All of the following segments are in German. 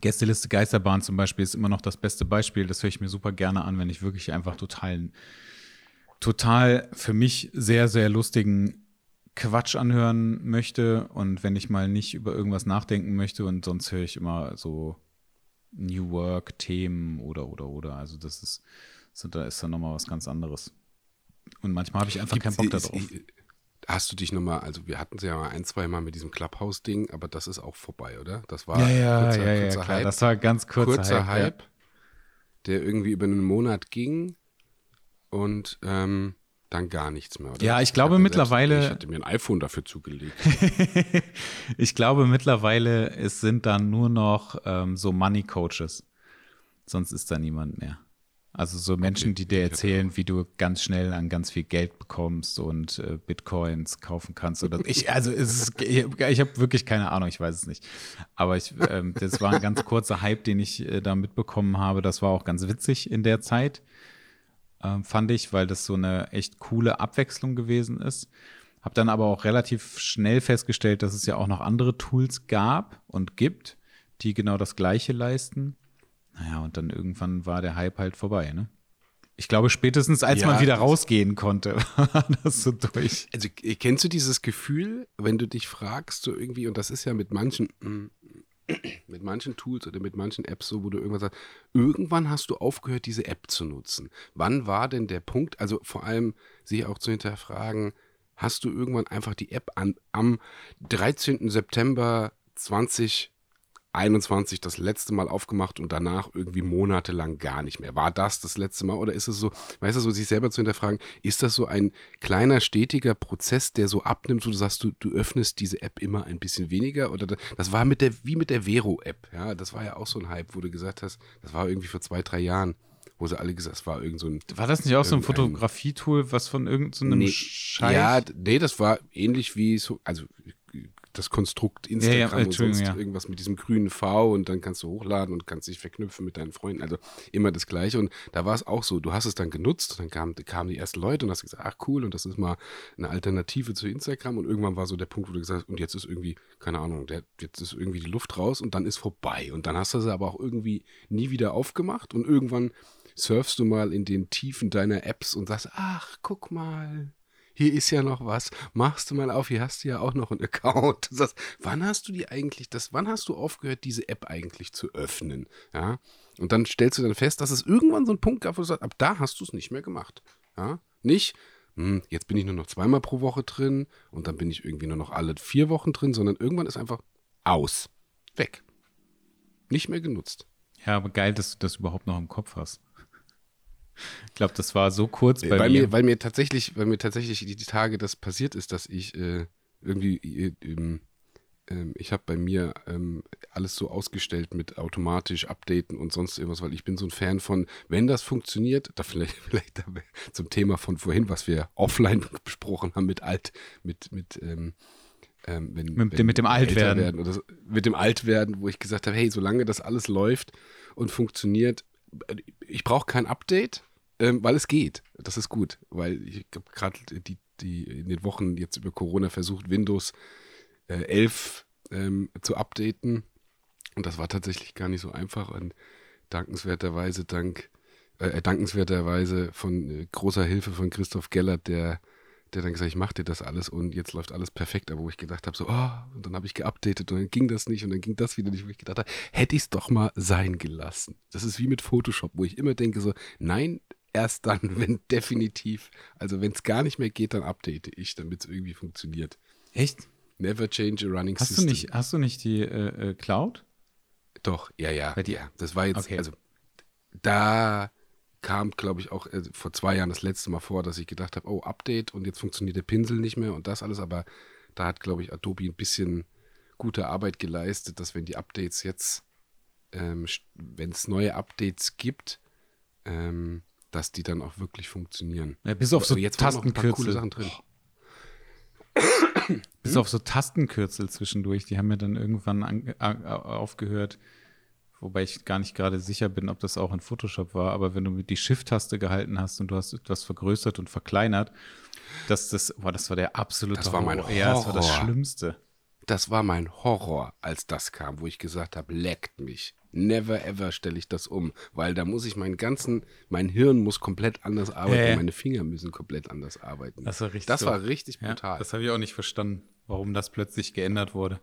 Gästeliste Geisterbahn zum Beispiel ist immer noch das beste Beispiel. Das höre ich mir super gerne an, wenn ich wirklich einfach total, total für mich sehr, sehr lustigen Quatsch anhören möchte und wenn ich mal nicht über irgendwas nachdenken möchte und sonst höre ich immer so New Work-Themen oder, oder, oder. Also das ist, so, da ist dann nochmal was ganz anderes. Und manchmal habe ich einfach Gibt's, keinen Bock darauf. Hast du dich nochmal, also wir hatten es ja mal ein, zwei Mal mit diesem Clubhouse-Ding, aber das ist auch vorbei, oder? Das war ja, ja, kurzer, ja, ja, kurzer Hype. Das war ganz kurzer, kurzer Hype, Hype der irgendwie über einen Monat ging und ähm, dann gar nichts mehr. Oder? Ja, ich glaube ich mittlerweile. Selbst, ich hatte mir ein iPhone dafür zugelegt. ich glaube mittlerweile, es sind dann nur noch ähm, so Money Coaches. Sonst ist da niemand mehr. Also so Menschen, die dir erzählen, wie du ganz schnell an ganz viel Geld bekommst und äh, Bitcoins kaufen kannst oder ich also ist, ich, ich habe wirklich keine Ahnung, ich weiß es nicht. Aber ich ähm, das war ein ganz kurzer Hype, den ich äh, da mitbekommen habe. Das war auch ganz witzig in der Zeit, äh, fand ich, weil das so eine echt coole Abwechslung gewesen ist. Hab dann aber auch relativ schnell festgestellt, dass es ja auch noch andere Tools gab und gibt, die genau das Gleiche leisten. Naja, und dann irgendwann war der Hype halt vorbei, ne? Ich glaube, spätestens als ja, man wieder rausgehen konnte, war das so durch. Also, kennst du dieses Gefühl, wenn du dich fragst, so irgendwie, und das ist ja mit manchen, mit manchen Tools oder mit manchen Apps so, wo du irgendwann sagst, irgendwann hast du aufgehört, diese App zu nutzen. Wann war denn der Punkt, also vor allem sich auch zu hinterfragen, hast du irgendwann einfach die App an, am 13. September 20 21 das letzte Mal aufgemacht und danach irgendwie monatelang gar nicht mehr. War das das letzte Mal oder ist es so, weißt du, so sich selber zu hinterfragen, ist das so ein kleiner, stetiger Prozess, der so abnimmt, wo du sagst, du, du öffnest diese App immer ein bisschen weniger oder das war mit der, wie mit der Vero-App, ja, das war ja auch so ein Hype, wo du gesagt hast, das war irgendwie vor zwei, drei Jahren wo sie alle gesagt, es war irgend so ein. War das nicht auch so ein Fotografietool, was von irgendeinem so nee, Scheiß? Ja, nee, das war ähnlich wie so, also das Konstrukt Instagram ja, ja, und sonst ja. irgendwas mit diesem grünen V und dann kannst du hochladen und kannst dich verknüpfen mit deinen Freunden. Also immer das Gleiche. Und da war es auch so, du hast es dann genutzt und dann kamen, kamen die ersten Leute und hast gesagt, ach cool, und das ist mal eine Alternative zu Instagram. Und irgendwann war so der Punkt, wo du gesagt hast, und jetzt ist irgendwie, keine Ahnung, der, jetzt ist irgendwie die Luft raus und dann ist vorbei. Und dann hast du sie aber auch irgendwie nie wieder aufgemacht und irgendwann surfst du mal in den Tiefen deiner Apps und sagst, ach, guck mal, hier ist ja noch was, machst du mal auf, hier hast du ja auch noch einen Account. Das wann hast du die eigentlich, das, wann hast du aufgehört, diese App eigentlich zu öffnen? Ja. Und dann stellst du dann fest, dass es irgendwann so einen Punkt gab, wo du sagst, ab da hast du es nicht mehr gemacht. Ja. Nicht, hm, jetzt bin ich nur noch zweimal pro Woche drin und dann bin ich irgendwie nur noch alle vier Wochen drin, sondern irgendwann ist einfach aus. Weg. Nicht mehr genutzt. Ja, aber geil, dass du das überhaupt noch im Kopf hast. Ich glaube, das war so kurz bei weil mir. mir. Weil mir tatsächlich, weil mir tatsächlich die, Tage das passiert ist, dass ich äh, irgendwie äh, ähm, ich habe bei mir ähm, alles so ausgestellt mit automatisch updaten und sonst irgendwas, weil ich bin so ein Fan von, wenn das funktioniert, da vielleicht, vielleicht zum Thema von vorhin, was wir offline besprochen haben mit alt, mit, mit, ähm, ähm, wenn, mit, wenn mit dem Altwerden. Werden oder so, mit dem Altwerden, wo ich gesagt habe, hey, solange das alles läuft und funktioniert, ich brauche kein Update, ähm, weil es geht. Das ist gut, weil ich habe gerade die, die in den Wochen jetzt über Corona versucht, Windows äh, 11 ähm, zu updaten. Und das war tatsächlich gar nicht so einfach. Und dankenswerterweise, dank, äh, dankenswerterweise von äh, großer Hilfe von Christoph Gellert, der der dann gesagt, ich mache dir das alles und jetzt läuft alles perfekt, aber wo ich gedacht habe, so, oh, und dann habe ich geupdatet und dann ging das nicht und dann ging das wieder nicht, wo ich gedacht habe, hätte ich es doch mal sein gelassen. Das ist wie mit Photoshop, wo ich immer denke so, nein, erst dann, wenn definitiv, also wenn es gar nicht mehr geht, dann update ich, damit es irgendwie funktioniert. Echt? Never change a running hast system. Du nicht, hast du nicht die äh, äh, Cloud? Doch, ja, ja. Die, ja. Das war jetzt, okay. also da kam, glaube ich, auch äh, vor zwei Jahren das letzte Mal vor, dass ich gedacht habe, oh, Update und jetzt funktioniert der Pinsel nicht mehr und das alles, aber da hat, glaube ich, Adobe ein bisschen gute Arbeit geleistet, dass wenn die Updates jetzt, ähm, wenn es neue Updates gibt, ähm, dass die dann auch wirklich funktionieren. Ja, bis auf so jetzt Tastenkürzel. coole Sachen drin. bis hm? auf so Tastenkürzel zwischendurch, die haben mir dann irgendwann an, aufgehört, Wobei ich gar nicht gerade sicher bin, ob das auch in Photoshop war, aber wenn du die Shift-Taste gehalten hast und du hast etwas vergrößert und verkleinert, das, das, boah, das war der absolute Das war mein Horror. Ja, das war das Schlimmste. das war mein Horror, als das kam, wo ich gesagt habe, leckt mich. Never ever stelle ich das um, weil da muss ich meinen ganzen, mein Hirn muss komplett anders arbeiten, äh. meine Finger müssen komplett anders arbeiten. Das war richtig, das war richtig brutal. Ja, das habe ich auch nicht verstanden, warum das plötzlich geändert wurde.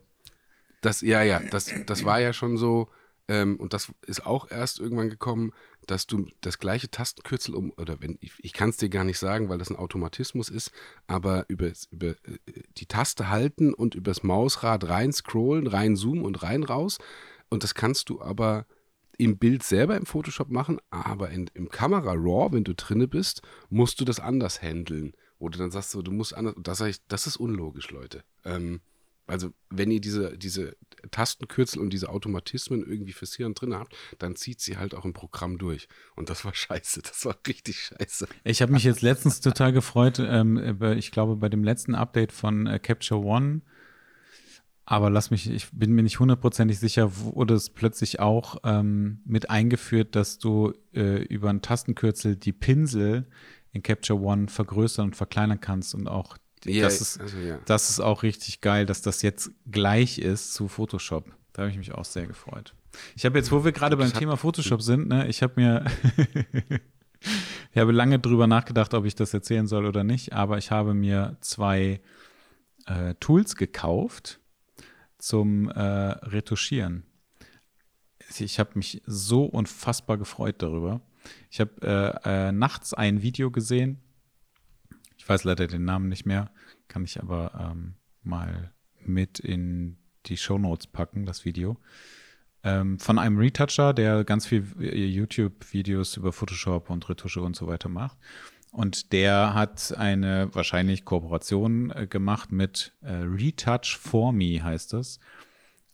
Das, ja, ja, das, das war ja schon so, ähm, und das ist auch erst irgendwann gekommen, dass du das gleiche Tastenkürzel um, oder wenn, ich, ich kann es dir gar nicht sagen, weil das ein Automatismus ist, aber über, über äh, die Taste halten und übers Mausrad rein scrollen, rein zoomen und rein raus. Und das kannst du aber im Bild selber im Photoshop machen, aber in, im Kamera RAW, wenn du drinne bist, musst du das anders handeln. Oder dann sagst du, du musst anders. Das, ich, das ist unlogisch, Leute. Ähm, also, wenn ihr diese, diese Tastenkürzel und diese Automatismen irgendwie fürs Hirn drin habt, dann zieht sie halt auch im Programm durch. Und das war scheiße. Das war richtig scheiße. Ich habe mich jetzt letztens total gefreut, ähm, ich glaube, bei dem letzten Update von äh, Capture One. Aber lass mich, ich bin mir nicht hundertprozentig sicher, wurde es plötzlich auch ähm, mit eingeführt, dass du äh, über ein Tastenkürzel die Pinsel in Capture One vergrößern und verkleinern kannst und auch Yeah, das, ist, also, ja. das ist auch richtig geil, dass das jetzt gleich ist zu Photoshop. Da habe ich mich auch sehr gefreut. Ich habe jetzt, wo wir gerade beim Thema Photoshop sind, ne, ich habe mir, ich habe lange drüber nachgedacht, ob ich das erzählen soll oder nicht, aber ich habe mir zwei äh, Tools gekauft zum äh, Retuschieren. Ich habe mich so unfassbar gefreut darüber. Ich habe äh, äh, nachts ein Video gesehen ich weiß leider den Namen nicht mehr, kann ich aber ähm, mal mit in die Show Notes packen, das Video. Ähm, von einem Retoucher, der ganz viel YouTube-Videos über Photoshop und Retusche und so weiter macht. Und der hat eine wahrscheinlich Kooperation äh, gemacht mit äh, Retouch for Me, heißt das.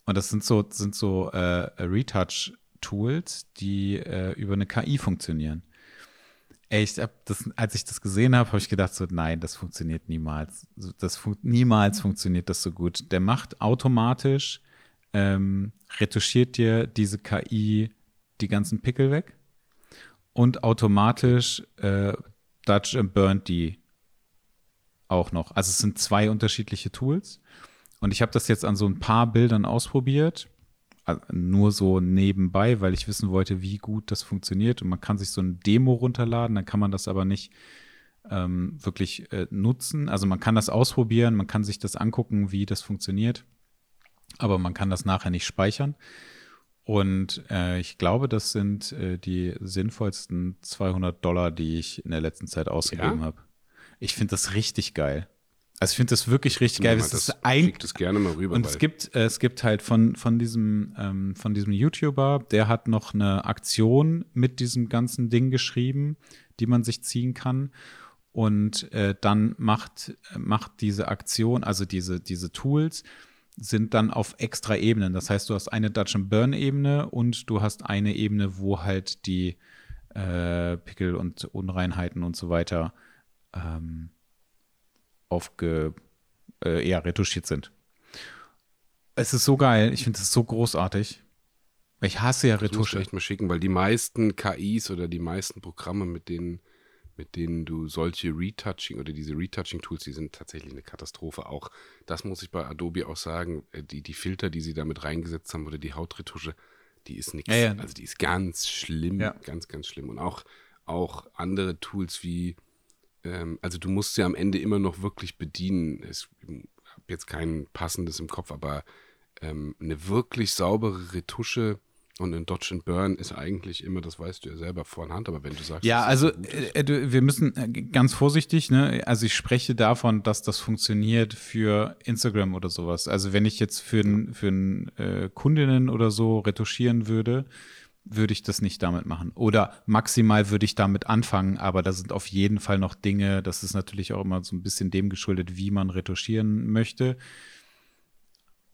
Und das sind so, sind so äh, Retouch-Tools, die äh, über eine KI funktionieren. Hab das, als ich das gesehen habe, habe ich gedacht so, nein, das funktioniert niemals. Das fun niemals funktioniert das so gut. Der macht automatisch, ähm, retuschiert dir diese KI die ganzen Pickel weg und automatisch äh, Dutch and burnt die auch noch. Also es sind zwei unterschiedliche Tools. Und ich habe das jetzt an so ein paar Bildern ausprobiert nur so nebenbei, weil ich wissen wollte, wie gut das funktioniert. Und man kann sich so ein Demo runterladen, dann kann man das aber nicht ähm, wirklich äh, nutzen. Also man kann das ausprobieren, man kann sich das angucken, wie das funktioniert, aber man kann das nachher nicht speichern. Und äh, ich glaube, das sind äh, die sinnvollsten 200 Dollar, die ich in der letzten Zeit ausgegeben ja? habe. Ich finde das richtig geil. Also ich finde das wirklich richtig geil. Das, das ist ein, das gerne mal rüber. Und es gibt, äh, es gibt halt von, von diesem, ähm, von diesem YouTuber, der hat noch eine Aktion mit diesem ganzen Ding geschrieben, die man sich ziehen kann. Und äh, dann macht, macht diese Aktion, also diese, diese Tools, sind dann auf extra Ebenen. Das heißt, du hast eine Dutch and Burn Ebene und du hast eine Ebene, wo halt die äh, Pickel und Unreinheiten und so weiter ähm, aufge, äh, eher retuschiert sind. Es ist so geil, ich finde es so großartig. Ich hasse ja Retusche. Das musst du echt mal schicken, weil die meisten KIs oder die meisten Programme, mit denen, mit denen du solche Retouching oder diese Retouching-Tools, die sind tatsächlich eine Katastrophe. Auch das muss ich bei Adobe auch sagen, äh, die, die Filter, die sie damit reingesetzt haben oder die Hautretusche, die ist nichts. Ja, ja. Also die ist ganz schlimm, ja. ganz, ganz schlimm. Und auch, auch andere Tools wie ähm, also du musst sie am Ende immer noch wirklich bedienen. Ich habe jetzt kein passendes im Kopf, aber ähm, eine wirklich saubere Retusche und ein Dodge and Burn ist eigentlich immer, das weißt du ja selber vorhand, aber wenn du sagst. Ja, also äh, wir müssen äh, ganz vorsichtig, ne? Also ich spreche davon, dass das funktioniert für Instagram oder sowas. Also wenn ich jetzt für, ja. für äh, Kundinnen oder so retuschieren würde, würde ich das nicht damit machen. Oder maximal würde ich damit anfangen, aber da sind auf jeden Fall noch Dinge, das ist natürlich auch immer so ein bisschen dem geschuldet, wie man retuschieren möchte.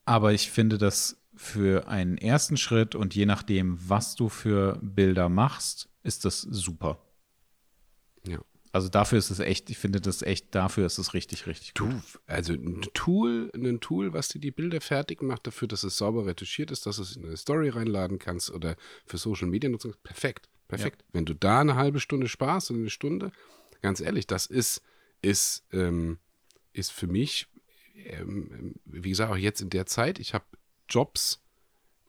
Aber ich finde das für einen ersten Schritt und je nachdem, was du für Bilder machst, ist das super. Also dafür ist es echt, ich finde das echt, dafür ist es richtig, richtig gut. Du, also ein Tool, ein Tool, was dir die Bilder fertig macht, dafür, dass es sauber retuschiert ist, dass du es in eine Story reinladen kannst oder für Social Media nutzen perfekt, perfekt. Ja. Wenn du da eine halbe Stunde sparst und eine Stunde, ganz ehrlich, das ist, ist, ähm, ist für mich ähm, wie gesagt, auch jetzt in der Zeit, ich habe Jobs,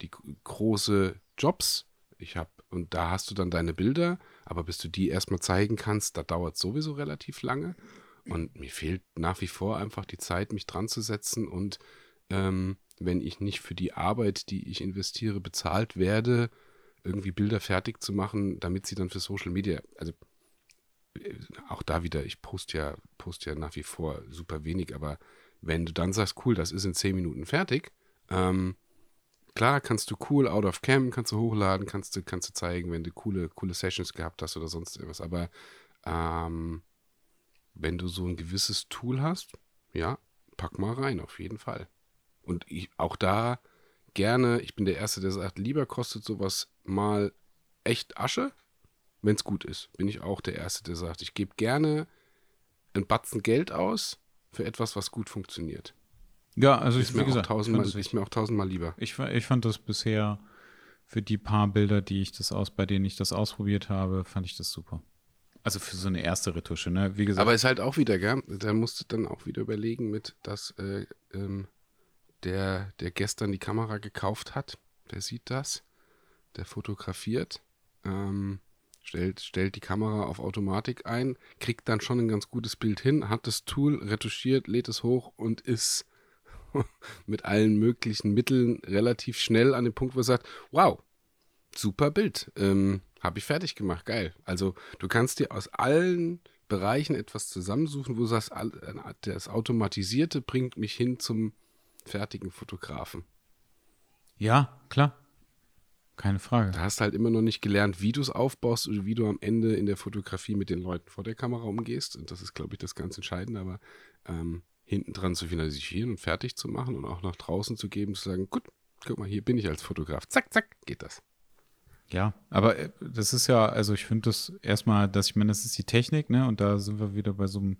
die große Jobs, ich habe, und da hast du dann deine Bilder, aber bis du die erstmal zeigen kannst, da dauert sowieso relativ lange. Und mir fehlt nach wie vor einfach die Zeit, mich dran zu setzen und ähm, wenn ich nicht für die Arbeit, die ich investiere, bezahlt werde, irgendwie Bilder fertig zu machen, damit sie dann für Social Media, also äh, auch da wieder, ich poste ja, poste ja nach wie vor super wenig, aber wenn du dann sagst, cool, das ist in zehn Minuten fertig, ähm, klar kannst du cool out of cam, kannst du hochladen, kannst du, kannst du zeigen, wenn du coole, coole Sessions gehabt hast oder sonst irgendwas, aber ähm, wenn du so ein gewisses Tool hast, ja, pack mal rein, auf jeden Fall. Und ich, auch da gerne, ich bin der Erste, der sagt, lieber kostet sowas mal echt Asche, wenn es gut ist. Bin ich auch der Erste, der sagt, ich gebe gerne ein Batzen Geld aus für etwas, was gut funktioniert. Ja, also ist ich, mir, gesagt, tausendmal, ist mir auch tausendmal lieber. Ich, ich fand das bisher für die paar Bilder, die ich das aus, bei denen ich das ausprobiert habe, fand ich das super. Also für so eine erste Retusche, ne? Wie gesagt. Aber ist halt auch wieder, gell? Da musst du dann auch wieder überlegen mit, dass äh, ähm, der, der gestern die Kamera gekauft hat, der sieht das, der fotografiert, ähm, stellt, stellt die Kamera auf Automatik ein, kriegt dann schon ein ganz gutes Bild hin, hat das Tool retuschiert, lädt es hoch und ist mit allen möglichen Mitteln relativ schnell an dem Punkt, wo er sagt, wow, super Bild, ähm, habe ich fertig gemacht, geil. Also du kannst dir aus allen Bereichen etwas zusammensuchen, wo du sagst, das Automatisierte bringt mich hin zum fertigen Fotografen. Ja, klar. Keine Frage. Da hast du halt immer noch nicht gelernt, wie du es aufbaust oder wie du am Ende in der Fotografie mit den Leuten vor der Kamera umgehst. Und das ist, glaube ich, das ganz Entscheidende. Aber ähm, hinten dran zu finalisieren und fertig zu machen und auch nach draußen zu geben, zu sagen, gut, guck mal, hier bin ich als Fotograf. Zack, zack, geht das. Ja, aber äh, das ist ja, also ich finde das erstmal, dass ich meine, das ist die Technik, ne? Und da sind wir wieder bei so einem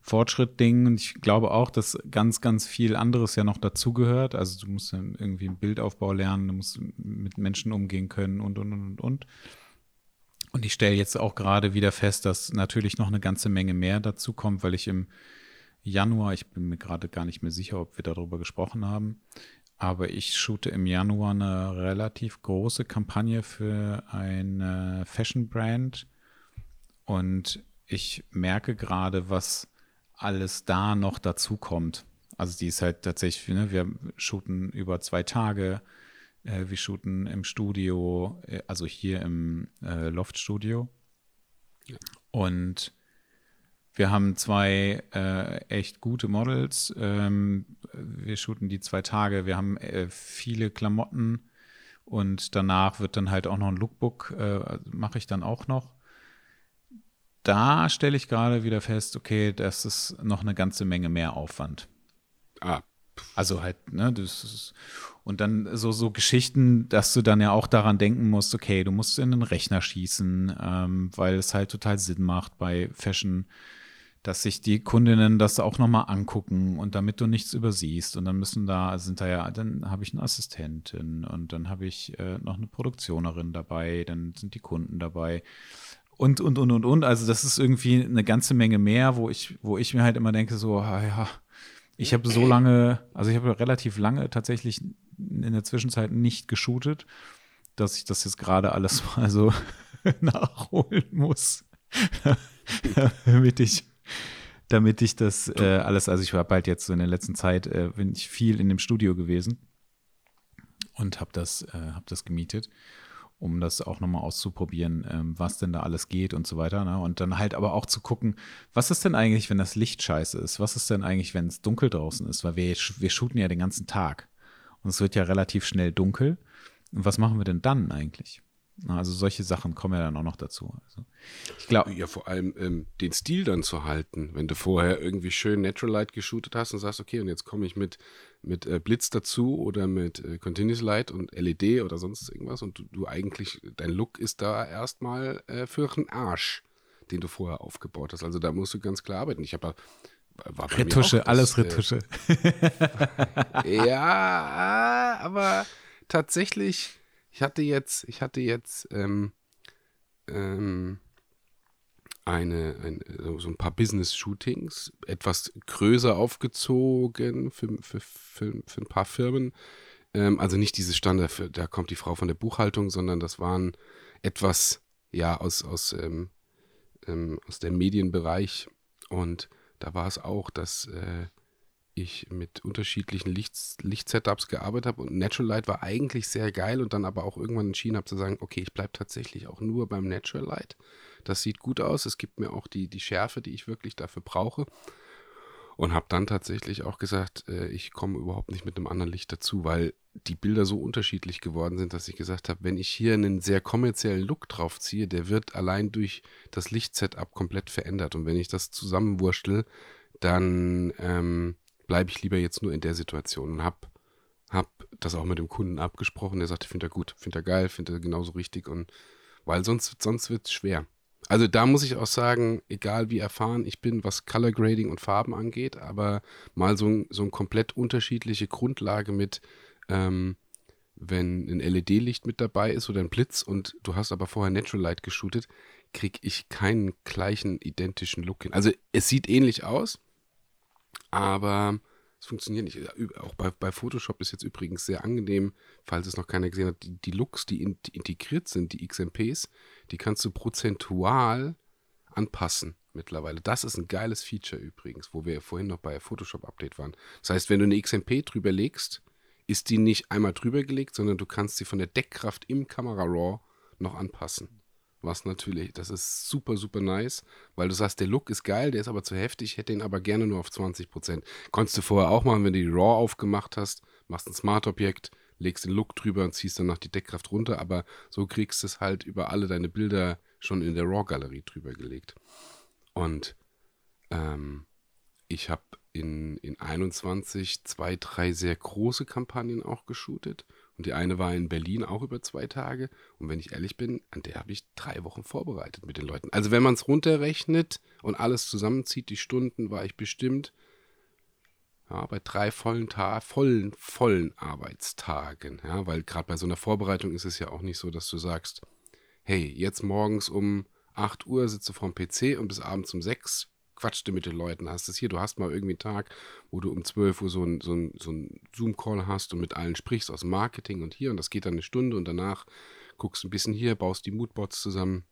Fortschritt-Ding. Und ich glaube auch, dass ganz, ganz viel anderes ja noch dazugehört. Also du musst dann irgendwie einen Bildaufbau lernen, du musst mit Menschen umgehen können und, und, und, und. Und ich stelle jetzt auch gerade wieder fest, dass natürlich noch eine ganze Menge mehr dazu kommt, weil ich im Januar, ich bin mir gerade gar nicht mehr sicher, ob wir darüber gesprochen haben, aber ich shoote im Januar eine relativ große Kampagne für eine Fashion Brand und ich merke gerade, was alles da noch dazu kommt. Also die ist halt tatsächlich, ne, wir shooten über zwei Tage, äh, wir shooten im Studio, äh, also hier im äh, Loft-Studio. Ja. Und wir haben zwei äh, echt gute Models. Ähm, wir shooten die zwei Tage. Wir haben äh, viele Klamotten und danach wird dann halt auch noch ein Lookbook, äh, mache ich dann auch noch. Da stelle ich gerade wieder fest, okay, das ist noch eine ganze Menge mehr Aufwand. Ah. Also halt, ne, das ist, und dann so, so Geschichten, dass du dann ja auch daran denken musst, okay, du musst in den Rechner schießen, ähm, weil es halt total Sinn macht bei Fashion dass sich die Kundinnen das auch nochmal angucken und damit du nichts übersiehst. Und dann müssen da, sind da ja, dann habe ich eine Assistentin und dann habe ich äh, noch eine Produktionerin dabei, dann sind die Kunden dabei. Und, und, und, und, und. Also, das ist irgendwie eine ganze Menge mehr, wo ich, wo ich mir halt immer denke, so, ah, ja, ich habe so lange, also ich habe relativ lange tatsächlich in der Zwischenzeit nicht geshootet, dass ich das jetzt gerade alles mal so nachholen muss, damit ich damit ich das äh, alles, also ich habe halt jetzt so in der letzten Zeit, äh, bin ich viel in dem Studio gewesen und habe das, äh, hab das gemietet, um das auch nochmal auszuprobieren, ähm, was denn da alles geht und so weiter. Ne? Und dann halt aber auch zu gucken, was ist denn eigentlich, wenn das Licht scheiße ist? Was ist denn eigentlich, wenn es dunkel draußen ist? Weil wir, wir shooten ja den ganzen Tag und es wird ja relativ schnell dunkel. Und was machen wir denn dann eigentlich? Also solche Sachen kommen ja dann auch noch dazu. Also ich glaube. Ja, vor allem ähm, den Stil dann zu halten. Wenn du vorher irgendwie schön Natural Light geshootet hast und sagst, okay, und jetzt komme ich mit, mit äh, Blitz dazu oder mit äh, Continuous Light und LED oder sonst irgendwas und du, du eigentlich, dein Look ist da erstmal äh, für einen Arsch, den du vorher aufgebaut hast. Also da musst du ganz klar arbeiten. Ich habe Retusche, alles äh, Retusche. ja, aber tatsächlich ich hatte jetzt, ich hatte jetzt ähm, ähm, eine, ein, so ein paar Business-Shootings, etwas größer aufgezogen für, für, für, für ein paar Firmen. Ähm, also nicht diese Standard, für, da kommt die Frau von der Buchhaltung, sondern das waren etwas, ja, aus, aus, ähm, ähm, aus dem Medienbereich. Und da war es auch, dass äh, ich mit unterschiedlichen Licht, Lichtsetups gearbeitet habe und Natural Light war eigentlich sehr geil und dann aber auch irgendwann entschieden habe zu sagen, okay, ich bleibe tatsächlich auch nur beim Natural Light. Das sieht gut aus, es gibt mir auch die, die Schärfe, die ich wirklich dafür brauche. Und habe dann tatsächlich auch gesagt, äh, ich komme überhaupt nicht mit einem anderen Licht dazu, weil die Bilder so unterschiedlich geworden sind, dass ich gesagt habe, wenn ich hier einen sehr kommerziellen Look drauf ziehe, der wird allein durch das Lichtsetup komplett verändert. Und wenn ich das zusammenwurschtel, dann ähm, bleibe ich lieber jetzt nur in der Situation und habe hab das auch mit dem Kunden abgesprochen. Der sagte, findet er gut, findet er geil, findet er genauso richtig und weil sonst, sonst wird es schwer. Also da muss ich auch sagen, egal wie erfahren ich bin, was Color Grading und Farben angeht, aber mal so, so eine komplett unterschiedliche Grundlage mit, ähm, wenn ein LED-Licht mit dabei ist oder ein Blitz und du hast aber vorher Natural Light geshootet, kriege ich keinen gleichen identischen Look hin. Also es sieht ähnlich aus, aber es funktioniert nicht. Auch bei, bei Photoshop ist jetzt übrigens sehr angenehm, falls es noch keiner gesehen hat, die, die Looks, die, in, die integriert sind, die XMPs, die kannst du prozentual anpassen mittlerweile. Das ist ein geiles Feature übrigens, wo wir vorhin noch bei Photoshop Update waren. Das heißt, wenn du eine XMP drüber legst, ist die nicht einmal drüber gelegt, sondern du kannst sie von der Deckkraft im Kamera Raw noch anpassen was natürlich, das ist super, super nice, weil du sagst, der Look ist geil, der ist aber zu heftig, hätte ihn aber gerne nur auf 20%. Konntest du vorher auch machen, wenn du die RAW aufgemacht hast, machst ein Smart-Objekt, legst den Look drüber und ziehst dann noch die Deckkraft runter, aber so kriegst du es halt über alle deine Bilder schon in der RAW-Galerie drüber gelegt. Und ähm, ich habe in, in 21 zwei, drei sehr große Kampagnen auch geshootet und die eine war in Berlin auch über zwei Tage. Und wenn ich ehrlich bin, an der habe ich drei Wochen vorbereitet mit den Leuten. Also wenn man es runterrechnet und alles zusammenzieht, die Stunden, war ich bestimmt ja, bei drei vollen, Ta vollen, vollen Arbeitstagen. Ja, weil gerade bei so einer Vorbereitung ist es ja auch nicht so, dass du sagst, hey, jetzt morgens um 8 Uhr sitze vorm PC und bis abends um 6 quatschte mit den Leuten. Hast es hier, du hast mal irgendwie einen Tag, wo du um 12 Uhr so einen so so ein Zoom-Call hast und mit allen sprichst aus Marketing und hier und das geht dann eine Stunde und danach guckst ein bisschen hier, baust die Moodbots zusammen.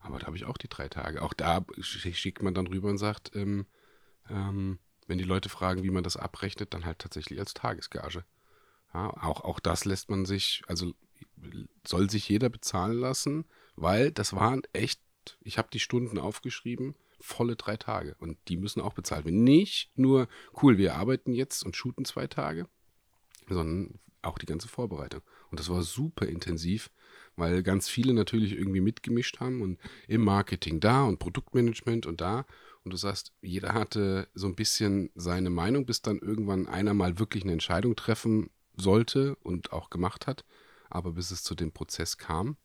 Aber da habe ich auch die drei Tage. Auch da schickt man dann rüber und sagt, ähm, ähm, wenn die Leute fragen, wie man das abrechnet, dann halt tatsächlich als Tagesgage. Ja, auch, auch das lässt man sich, also soll sich jeder bezahlen lassen, weil das waren echt, ich habe die Stunden aufgeschrieben, volle drei Tage. Und die müssen auch bezahlt werden. Nicht nur, cool, wir arbeiten jetzt und shooten zwei Tage, sondern auch die ganze Vorbereitung. Und das war super intensiv, weil ganz viele natürlich irgendwie mitgemischt haben und im Marketing da und Produktmanagement und da. Und du sagst, jeder hatte so ein bisschen seine Meinung, bis dann irgendwann einer mal wirklich eine Entscheidung treffen sollte und auch gemacht hat. Aber bis es zu dem Prozess kam,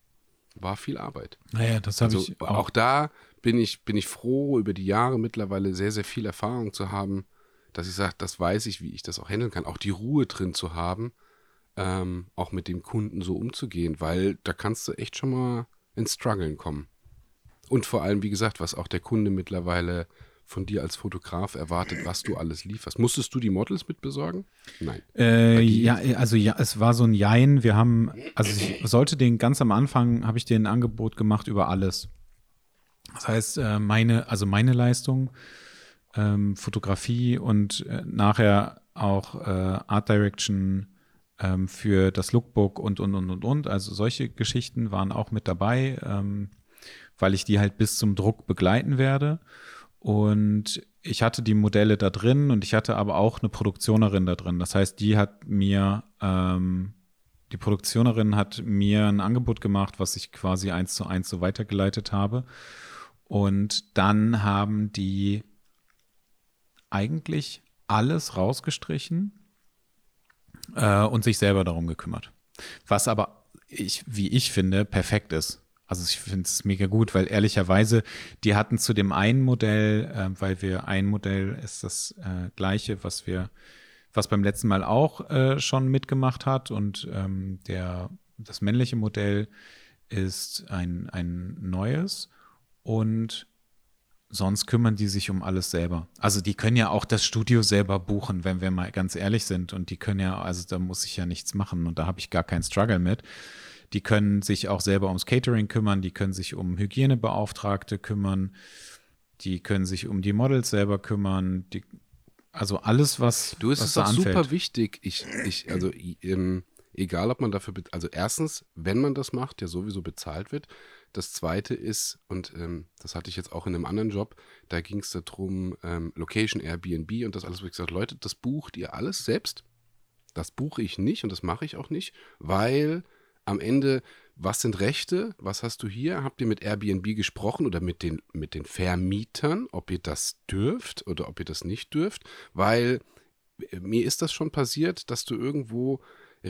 war viel Arbeit. Naja, das habe also ich auch. auch da bin ich, bin ich froh, über die Jahre mittlerweile sehr, sehr viel Erfahrung zu haben, dass ich sage, das weiß ich, wie ich das auch handeln kann. Auch die Ruhe drin zu haben, ähm, auch mit dem Kunden so umzugehen, weil da kannst du echt schon mal ins Struggeln kommen. Und vor allem, wie gesagt, was auch der Kunde mittlerweile von dir als Fotograf erwartet, was du alles lieferst. Musstest du die Models mit besorgen? Nein. Äh, ja, also ja, es war so ein Jein. Wir haben, also ich sollte den ganz am Anfang, habe ich dir ein Angebot gemacht über alles. Das heißt, äh, meine, also meine Leistung, ähm, Fotografie und äh, nachher auch äh, Art Direction ähm, für das Lookbook und, und, und, und, und. Also solche Geschichten waren auch mit dabei, ähm, weil ich die halt bis zum Druck begleiten werde. Und ich hatte die Modelle da drin und ich hatte aber auch eine Produktionerin da drin. Das heißt, die hat mir, ähm, die Produktionerin hat mir ein Angebot gemacht, was ich quasi eins zu eins so weitergeleitet habe. Und dann haben die eigentlich alles rausgestrichen äh, und sich selber darum gekümmert. Was aber, ich, wie ich finde, perfekt ist. Also ich finde es mega gut, weil ehrlicherweise, die hatten zu dem einen Modell, äh, weil wir ein Modell ist das äh, gleiche, was wir, was beim letzten Mal auch äh, schon mitgemacht hat und ähm, der, das männliche Modell ist ein, ein neues und sonst kümmern die sich um alles selber. Also die können ja auch das Studio selber buchen, wenn wir mal ganz ehrlich sind. Und die können ja, also da muss ich ja nichts machen und da habe ich gar keinen Struggle mit. Die können sich auch selber ums Catering kümmern, die können sich um Hygienebeauftragte kümmern, die können sich um die Models selber kümmern, die, also alles, was. Du, es was ist auch super wichtig. Ich, ich, also ähm, egal, ob man dafür, also erstens, wenn man das macht, der sowieso bezahlt wird. Das zweite ist, und ähm, das hatte ich jetzt auch in einem anderen Job, da ging es darum, ähm, Location, Airbnb und das alles, wo ich gesagt Leute, das bucht ihr alles selbst. Das buche ich nicht und das mache ich auch nicht, weil am Ende, was sind Rechte? Was hast du hier? Habt ihr mit Airbnb gesprochen oder mit den, mit den Vermietern, ob ihr das dürft oder ob ihr das nicht dürft? Weil äh, mir ist das schon passiert, dass du irgendwo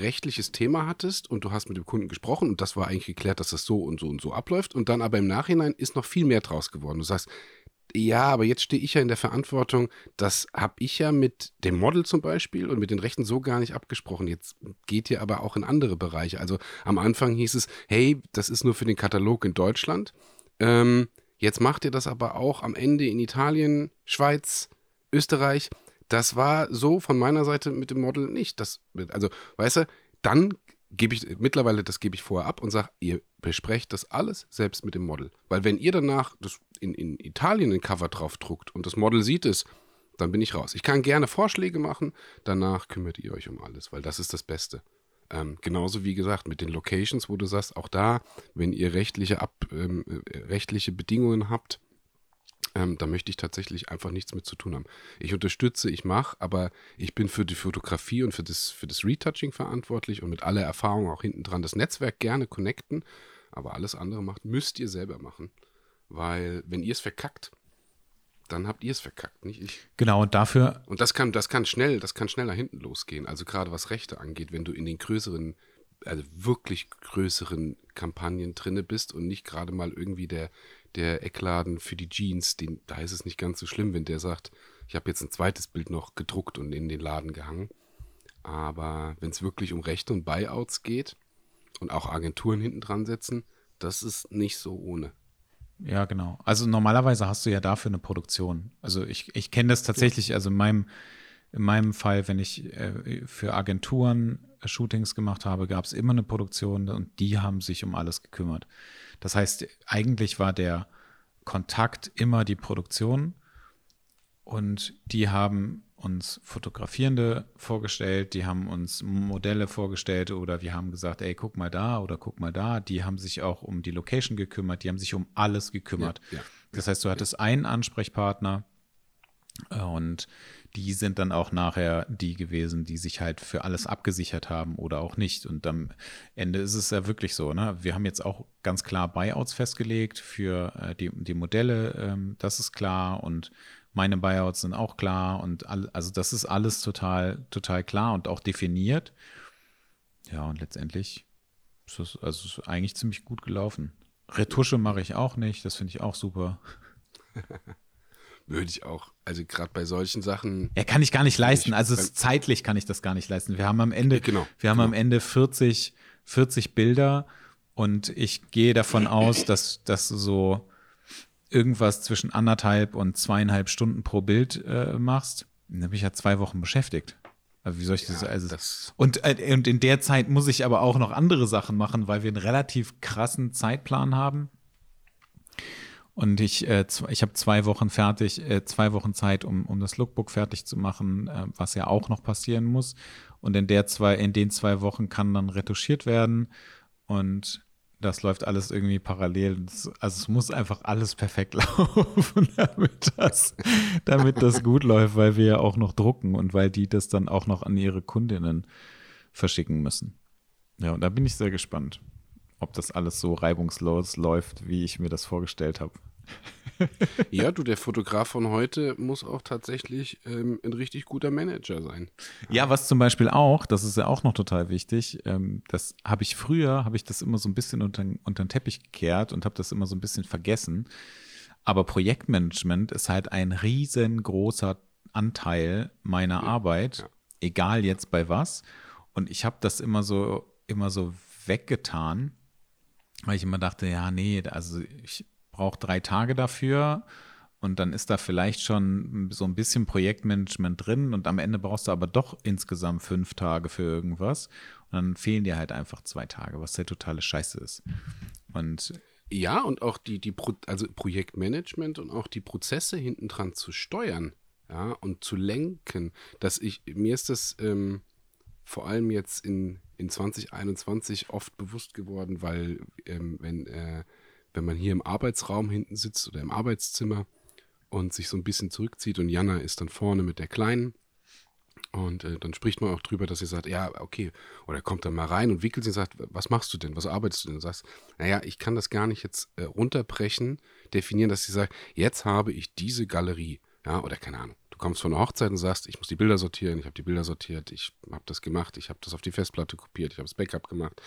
rechtliches Thema hattest und du hast mit dem Kunden gesprochen und das war eigentlich geklärt, dass das so und so und so abläuft und dann aber im Nachhinein ist noch viel mehr draus geworden. Du sagst, ja, aber jetzt stehe ich ja in der Verantwortung, das habe ich ja mit dem Model zum Beispiel und mit den Rechten so gar nicht abgesprochen. Jetzt geht ihr aber auch in andere Bereiche. Also am Anfang hieß es, hey, das ist nur für den Katalog in Deutschland. Ähm, jetzt macht ihr das aber auch am Ende in Italien, Schweiz, Österreich. Das war so von meiner Seite mit dem Model nicht. Das, also, weißt du, dann gebe ich mittlerweile, das gebe ich vorher ab und sage, ihr besprecht das alles selbst mit dem Model. Weil wenn ihr danach das in, in Italien ein Cover drauf druckt und das Model sieht es, dann bin ich raus. Ich kann gerne Vorschläge machen, danach kümmert ihr euch um alles, weil das ist das Beste. Ähm, genauso wie gesagt mit den Locations, wo du sagst, auch da, wenn ihr rechtliche, Ab, ähm, äh, rechtliche Bedingungen habt, ähm, da möchte ich tatsächlich einfach nichts mit zu tun haben. Ich unterstütze, ich mache, aber ich bin für die Fotografie und für das, für das Retouching verantwortlich und mit aller Erfahrung auch hinten dran das Netzwerk gerne connecten, aber alles andere macht, müsst ihr selber machen. Weil wenn ihr es verkackt, dann habt ihr es verkackt, nicht ich. Genau, und dafür. Und das kann, das kann schnell, das kann schnell nach hinten losgehen. Also gerade was Rechte angeht, wenn du in den größeren, also wirklich größeren Kampagnen drinne bist und nicht gerade mal irgendwie der, der Eckladen für die Jeans, den, da ist es nicht ganz so schlimm, wenn der sagt, ich habe jetzt ein zweites Bild noch gedruckt und in den Laden gehangen. Aber wenn es wirklich um Rechte und Buyouts geht und auch Agenturen hinten dran setzen, das ist nicht so ohne. Ja, genau. Also normalerweise hast du ja dafür eine Produktion. Also ich, ich kenne das tatsächlich, also in meinem, in meinem Fall, wenn ich äh, für Agenturen Shootings gemacht habe, gab es immer eine Produktion und die haben sich um alles gekümmert. Das heißt, eigentlich war der Kontakt immer die Produktion und die haben uns Fotografierende vorgestellt, die haben uns Modelle vorgestellt oder wir haben gesagt, ey, guck mal da oder guck mal da. Die haben sich auch um die Location gekümmert, die haben sich um alles gekümmert. Ja, ja, das heißt, du hattest ja. einen Ansprechpartner äh, und die sind dann auch nachher die gewesen, die sich halt für alles abgesichert haben oder auch nicht. Und am Ende ist es ja wirklich so. Ne? Wir haben jetzt auch ganz klar Buyouts festgelegt für äh, die, die Modelle, ähm, das ist klar. Und meine Buyouts sind auch klar und all, also das ist alles total, total klar und auch definiert. Ja, und letztendlich ist es also ist eigentlich ziemlich gut gelaufen. Retusche mache ich auch nicht, das finde ich auch super. Würde ich auch. Also gerade bei solchen Sachen. Ja, kann ich gar nicht leisten. Also zeitlich kann ich das gar nicht leisten. Wir haben am Ende, genau, wir haben genau. am Ende 40, 40 Bilder und ich gehe davon aus, dass, dass so irgendwas zwischen anderthalb und zweieinhalb Stunden pro Bild äh, machst, dann bin ich ja zwei Wochen beschäftigt. Also wie soll ich ja, das, also das und, äh, und in der Zeit muss ich aber auch noch andere Sachen machen, weil wir einen relativ krassen Zeitplan haben. Und ich, äh, ich habe zwei Wochen fertig, äh, zwei Wochen Zeit, um, um das Lookbook fertig zu machen, äh, was ja auch noch passieren muss. Und in der zwei, in den zwei Wochen kann dann retuschiert werden. Und das läuft alles irgendwie parallel. Also es muss einfach alles perfekt laufen, damit das, damit das gut läuft, weil wir ja auch noch drucken und weil die das dann auch noch an ihre Kundinnen verschicken müssen. Ja, und da bin ich sehr gespannt, ob das alles so reibungslos läuft, wie ich mir das vorgestellt habe ja, du, der Fotograf von heute muss auch tatsächlich ähm, ein richtig guter Manager sein. Ja, was zum Beispiel auch, das ist ja auch noch total wichtig, ähm, das habe ich früher, habe ich das immer so ein bisschen unter, unter den Teppich gekehrt und habe das immer so ein bisschen vergessen. Aber Projektmanagement ist halt ein riesengroßer Anteil meiner ja, Arbeit, ja. egal jetzt bei was. Und ich habe das immer so, immer so weggetan, weil ich immer dachte, ja, nee, also ich brauche drei Tage dafür. Und dann ist da vielleicht schon so ein bisschen Projektmanagement drin. Und am Ende brauchst du aber doch insgesamt fünf Tage für irgendwas. Und dann fehlen dir halt einfach zwei Tage, was der totale Scheiße ist. Und ja, und auch die, die Pro also Projektmanagement und auch die Prozesse hinten dran zu steuern, ja, und zu lenken, dass ich, mir ist das ähm, vor allem jetzt in, in 2021 oft bewusst geworden, weil ähm, wenn, äh, wenn man hier im Arbeitsraum hinten sitzt oder im Arbeitszimmer und sich so ein bisschen zurückzieht und Jana ist dann vorne mit der Kleinen und äh, dann spricht man auch drüber, dass sie sagt, ja, okay, oder kommt dann mal rein und wickelt sie und sagt, was machst du denn, was arbeitest du denn? Und sagst, naja, ich kann das gar nicht jetzt äh, runterbrechen, definieren, dass sie sagt, jetzt habe ich diese Galerie, ja, oder keine Ahnung. Du kommst von einer Hochzeit und sagst, ich muss die Bilder sortieren, ich habe die Bilder sortiert, ich habe das gemacht, ich habe das auf die Festplatte kopiert, ich habe das Backup gemacht,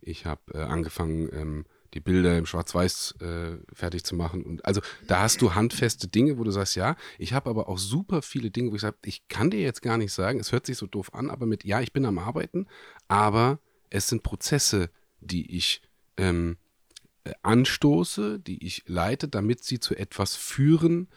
ich habe äh, angefangen, ähm, die Bilder im Schwarz-Weiß äh, fertig zu machen. Und also da hast du handfeste Dinge, wo du sagst, ja, ich habe aber auch super viele Dinge, wo ich sage, ich kann dir jetzt gar nicht sagen, es hört sich so doof an, aber mit, ja, ich bin am Arbeiten, aber es sind Prozesse, die ich ähm, äh, anstoße, die ich leite, damit sie zu etwas führen,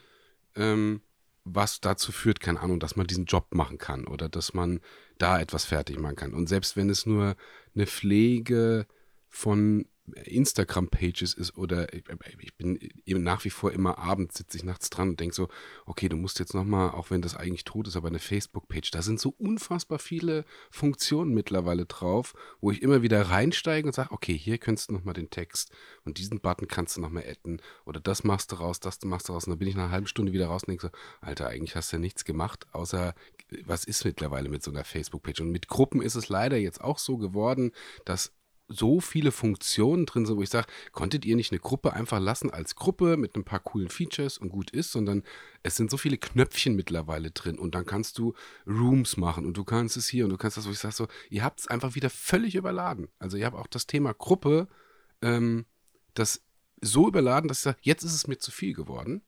ähm, was dazu führt, keine Ahnung, dass man diesen Job machen kann oder dass man da etwas fertig machen kann. Und selbst wenn es nur eine Pflege von Instagram-Pages ist oder ich bin eben nach wie vor immer abends sitze ich nachts dran und denke so, okay, du musst jetzt nochmal, auch wenn das eigentlich tot ist, aber eine Facebook-Page, da sind so unfassbar viele Funktionen mittlerweile drauf, wo ich immer wieder reinsteige und sage, okay, hier könntest du nochmal den Text und diesen Button kannst du nochmal adden oder das machst du raus, das machst du raus und dann bin ich nach einer halben Stunde wieder raus und denke so, Alter, eigentlich hast du ja nichts gemacht, außer was ist mittlerweile mit so einer Facebook-Page? Und mit Gruppen ist es leider jetzt auch so geworden, dass so viele Funktionen drin sind, wo ich sage, konntet ihr nicht eine Gruppe einfach lassen als Gruppe mit ein paar coolen Features und gut ist, sondern es sind so viele Knöpfchen mittlerweile drin und dann kannst du Rooms machen und du kannst es hier und du kannst das, wo ich sage so, ihr habt es einfach wieder völlig überladen. Also ihr habt auch das Thema Gruppe, ähm, das so überladen, dass ich sage, jetzt ist es mir zu viel geworden.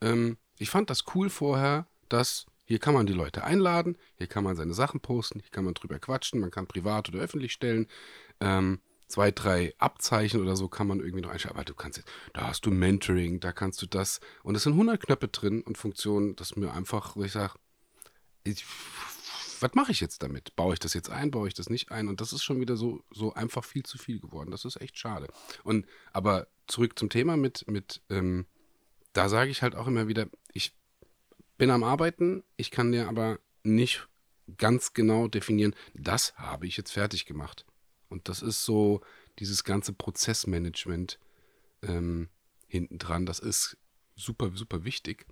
Ähm, ich fand das cool vorher, dass hier kann man die Leute einladen, hier kann man seine Sachen posten, hier kann man drüber quatschen, man kann privat oder öffentlich stellen. Ähm, zwei, drei Abzeichen oder so kann man irgendwie noch einstellen. Aber du kannst jetzt, da hast du Mentoring, da kannst du das. Und es sind 100 Knöpfe drin und Funktionen, dass mir einfach, wo ich sage, was mache ich jetzt damit? Baue ich das jetzt ein, baue ich das nicht ein? Und das ist schon wieder so, so einfach viel zu viel geworden. Das ist echt schade. Und aber zurück zum Thema mit, mit ähm, da sage ich halt auch immer wieder, ich bin am Arbeiten, ich kann dir aber nicht ganz genau definieren, das habe ich jetzt fertig gemacht. Und das ist so dieses ganze Prozessmanagement ähm, hinten dran. Das ist super, super wichtig,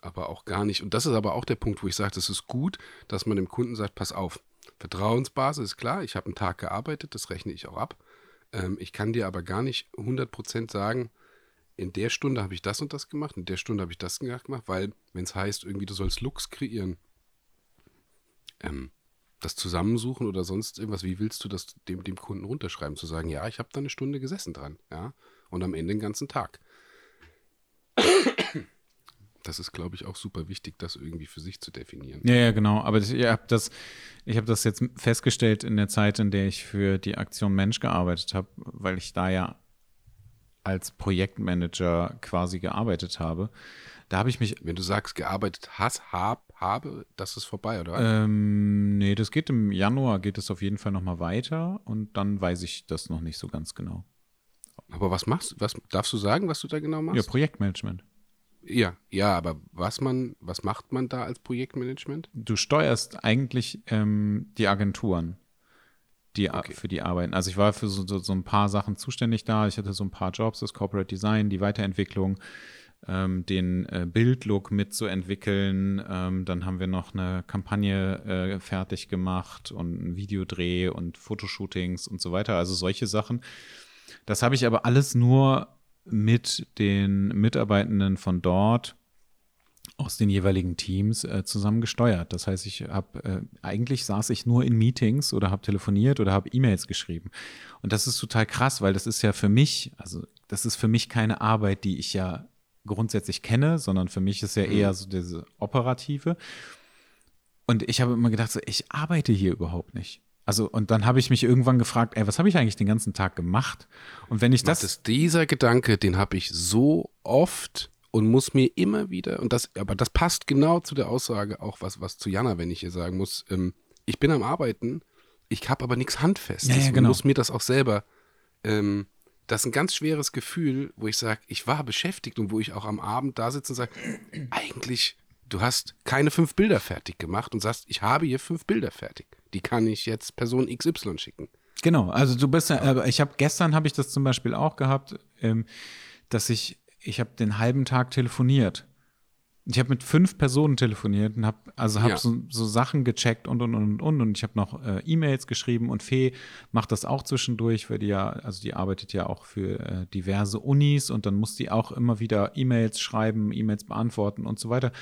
aber auch gar nicht. Und das ist aber auch der Punkt, wo ich sage, das ist gut, dass man dem Kunden sagt, pass auf, Vertrauensbasis ist klar, ich habe einen Tag gearbeitet, das rechne ich auch ab. Ähm, ich kann dir aber gar nicht 100% sagen, in der Stunde habe ich das und das gemacht, in der Stunde habe ich das gemacht, weil, wenn es heißt, irgendwie du sollst Looks kreieren, ähm, das zusammensuchen oder sonst irgendwas, wie willst du das dem, dem Kunden runterschreiben? Zu sagen, ja, ich habe da eine Stunde gesessen dran, ja, und am Ende den ganzen Tag. Das ist, glaube ich, auch super wichtig, das irgendwie für sich zu definieren. Ja, ja, genau. Aber ich habe das, hab das jetzt festgestellt in der Zeit, in der ich für die Aktion Mensch gearbeitet habe, weil ich da ja als Projektmanager quasi gearbeitet habe. Da habe ich mich. Wenn du sagst, gearbeitet hast, hab, habe, das ist vorbei, oder? Ähm, nee, das geht im Januar, geht es auf jeden Fall nochmal weiter und dann weiß ich das noch nicht so ganz genau. Aber was machst du? Was darfst du sagen, was du da genau machst? Ja, Projektmanagement. Ja, ja, aber was man, was macht man da als Projektmanagement? Du steuerst eigentlich ähm, die Agenturen die, okay. für die arbeiten. Also ich war für so, so, so, ein paar Sachen zuständig da. Ich hatte so ein paar Jobs, das Corporate Design, die Weiterentwicklung, ähm, den äh, Bildlook mitzuentwickeln. Ähm, dann haben wir noch eine Kampagne äh, fertig gemacht und ein Videodreh und Fotoshootings und so weiter. Also solche Sachen. Das habe ich aber alles nur mit den Mitarbeitenden von dort aus den jeweiligen Teams äh, zusammen gesteuert. Das heißt, ich habe äh, eigentlich saß ich nur in Meetings oder habe telefoniert oder habe E-Mails geschrieben. Und das ist total krass, weil das ist ja für mich, also das ist für mich keine Arbeit, die ich ja grundsätzlich kenne, sondern für mich ist ja eher mhm. so diese operative. Und ich habe immer gedacht, so, ich arbeite hier überhaupt nicht. Also, und dann habe ich mich irgendwann gefragt, ey, was habe ich eigentlich den ganzen Tag gemacht? Und wenn ich das. das ist dieser Gedanke, den habe ich so oft und muss mir immer wieder, und das, aber das passt genau zu der Aussage auch, was, was zu Jana, wenn ich hier sagen muss, ähm, ich bin am Arbeiten, ich habe aber nichts Handfestes ja, ja, genau. und muss mir das auch selber ähm, das ist ein ganz schweres Gefühl, wo ich sage, ich war beschäftigt und wo ich auch am Abend da sitze und sage, eigentlich, du hast keine fünf Bilder fertig gemacht und sagst, ich habe hier fünf Bilder fertig. Die kann ich jetzt Person XY schicken. Genau, also du bist ja, ich habe gestern habe ich das zum Beispiel auch gehabt, ähm, dass ich, ich habe den halben Tag telefoniert ich habe mit fünf Personen telefoniert und habe also habe ja. so, so, Sachen gecheckt und und und und und ich habe noch äh, E-Mails geschrieben und Fee macht das auch zwischendurch, weil die ja also die arbeitet ja auch für äh, diverse Unis und dann muss die auch immer wieder E-Mails schreiben, E-Mails beantworten und so weiter.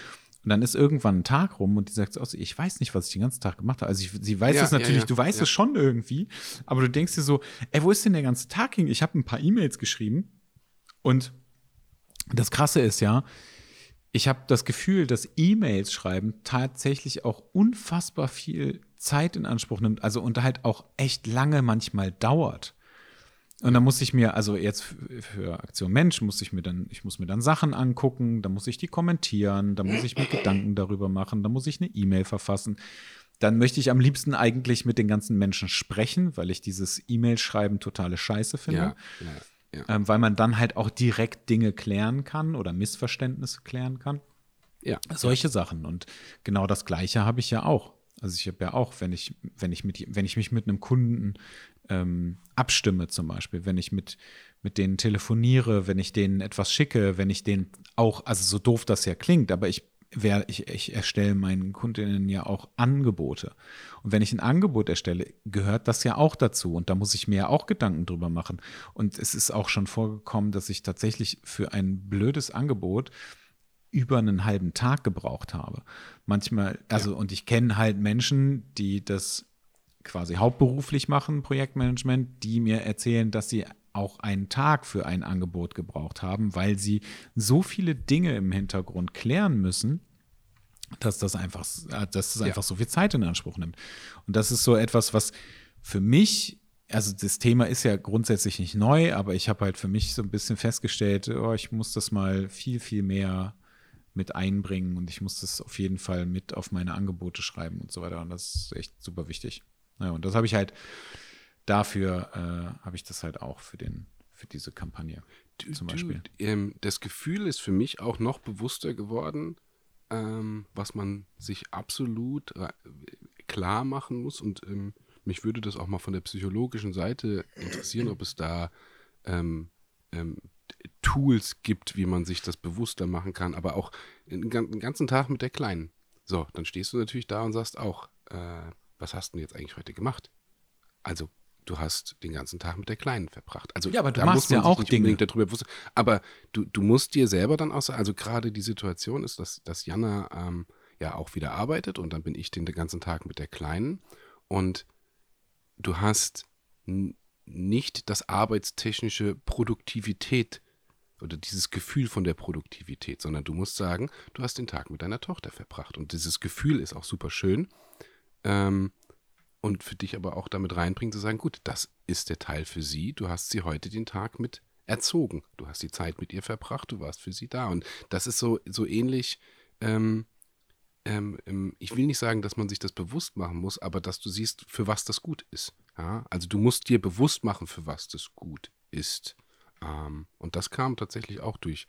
Und dann ist irgendwann ein Tag rum und die sagt so, ich weiß nicht, was ich den ganzen Tag gemacht habe. Also ich, sie weiß es natürlich, ja, du weißt es schon irgendwie, aber du denkst dir so, ey, wo ist denn der ganze Tag hin? Ich habe ein paar E-Mails geschrieben und das Krasse ist ja, ich habe das Gefühl, dass E-Mails schreiben tatsächlich auch unfassbar viel Zeit in Anspruch nimmt, also und halt auch echt lange manchmal dauert. Und da muss ich mir, also jetzt für Aktion Mensch, muss ich mir dann, ich muss mir dann Sachen angucken, da muss ich die kommentieren, da muss ich mir Gedanken darüber machen, da muss ich eine E-Mail verfassen. Dann möchte ich am liebsten eigentlich mit den ganzen Menschen sprechen, weil ich dieses E-Mail-Schreiben totale Scheiße finde. Ja, ja. Ja. Ähm, weil man dann halt auch direkt Dinge klären kann oder Missverständnisse klären kann. Ja. Solche Sachen. Und genau das Gleiche habe ich ja auch. Also ich habe ja auch, wenn ich, wenn ich mit, wenn ich mich mit einem Kunden ähm, abstimme, zum Beispiel, wenn ich mit, mit denen telefoniere, wenn ich denen etwas schicke, wenn ich denen auch, also so doof das ja klingt, aber ich wer, ich, ich erstelle meinen Kundinnen ja auch Angebote. Und wenn ich ein Angebot erstelle, gehört das ja auch dazu. Und da muss ich mir ja auch Gedanken drüber machen. Und es ist auch schon vorgekommen, dass ich tatsächlich für ein blödes Angebot über einen halben Tag gebraucht habe. Manchmal, also, ja. und ich kenne halt Menschen, die das quasi hauptberuflich machen, Projektmanagement, die mir erzählen, dass sie auch einen Tag für ein Angebot gebraucht haben, weil sie so viele Dinge im Hintergrund klären müssen, dass das einfach, äh, dass das einfach so viel Zeit in Anspruch nimmt. Und das ist so etwas, was für mich, also das Thema ist ja grundsätzlich nicht neu, aber ich habe halt für mich so ein bisschen festgestellt, oh, ich muss das mal viel, viel mehr mit einbringen und ich muss das auf jeden Fall mit auf meine Angebote schreiben und so weiter. Und das ist echt super wichtig. Ja, und das habe ich halt dafür äh, habe ich das halt auch für den für diese Kampagne du, zum Beispiel. Du, ähm, das Gefühl ist für mich auch noch bewusster geworden, ähm, was man sich absolut klar machen muss und ähm, mich würde das auch mal von der psychologischen Seite interessieren, ob es da ähm, ähm, Tools gibt, wie man sich das bewusster machen kann, aber auch den ganzen Tag mit der Kleinen. So, dann stehst du natürlich da und sagst auch, äh, was hast du denn jetzt eigentlich heute gemacht? Also du hast den ganzen Tag mit der Kleinen verbracht. Also ja, aber du da machst ja auch Dinge. Darüber bewusst, aber du, du musst dir selber dann auch sagen, also gerade die Situation ist, dass, dass Jana ähm, ja auch wieder arbeitet und dann bin ich den, den ganzen Tag mit der Kleinen und du hast nicht das arbeitstechnische Produktivität oder dieses Gefühl von der Produktivität, sondern du musst sagen, du hast den Tag mit deiner Tochter verbracht und dieses Gefühl ist auch super schön. Ähm, und für dich aber auch damit reinbringen, zu sagen, gut, das ist der Teil für sie. Du hast sie heute den Tag mit erzogen. Du hast die Zeit mit ihr verbracht, du warst für sie da. Und das ist so, so ähnlich. Ähm, ähm, ähm, ich will nicht sagen, dass man sich das bewusst machen muss, aber dass du siehst, für was das gut ist. Ja? Also du musst dir bewusst machen, für was das gut ist. Ähm, und das kam tatsächlich auch durch,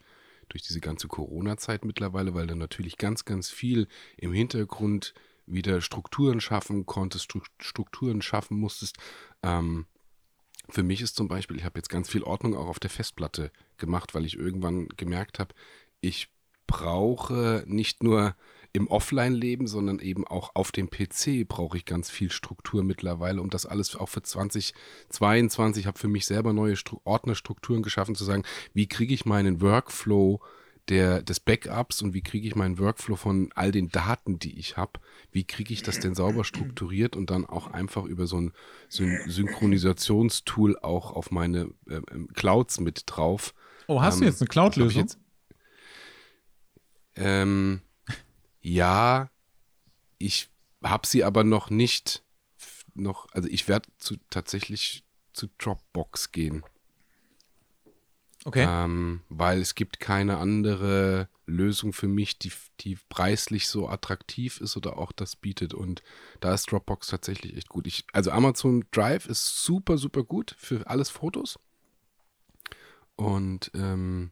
durch diese ganze Corona-Zeit mittlerweile, weil da natürlich ganz, ganz viel im Hintergrund wieder Strukturen schaffen konntest, Strukturen schaffen musstest. Ähm, für mich ist zum Beispiel, ich habe jetzt ganz viel Ordnung auch auf der Festplatte gemacht, weil ich irgendwann gemerkt habe, ich brauche nicht nur im Offline-Leben, sondern eben auch auf dem PC brauche ich ganz viel Struktur mittlerweile, um das alles auch für 2022 habe für mich selber neue Stru Ordnerstrukturen geschaffen, zu sagen, wie kriege ich meinen Workflow der, des Backups und wie kriege ich meinen Workflow von all den Daten, die ich habe, wie kriege ich das denn sauber strukturiert und dann auch einfach über so ein Syn Synchronisationstool auch auf meine äh, ähm, Clouds mit drauf. Oh, hast ähm, du jetzt eine Cloud-Lösung? Ähm, ja, ich habe sie aber noch nicht noch, also ich werde zu, tatsächlich zu Dropbox gehen. Okay. Ähm, weil es gibt keine andere Lösung für mich, die, die preislich so attraktiv ist oder auch das bietet. Und da ist Dropbox tatsächlich echt gut. Ich, also Amazon Drive ist super, super gut für alles Fotos. Und ähm,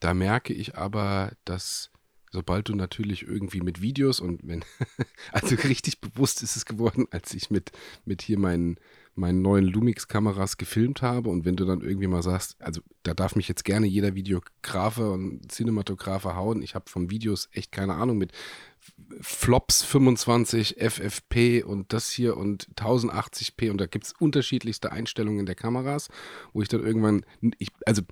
da merke ich aber, dass sobald du natürlich irgendwie mit Videos und wenn, also richtig bewusst ist es geworden, als ich mit, mit hier meinen, meinen neuen Lumix-Kameras gefilmt habe. Und wenn du dann irgendwie mal sagst, also da darf mich jetzt gerne jeder Videografer und Cinematografer hauen, ich habe von Videos echt keine Ahnung mit Flops 25 FFP und das hier und 1080p und da gibt es unterschiedlichste Einstellungen der Kameras, wo ich dann irgendwann, ich, also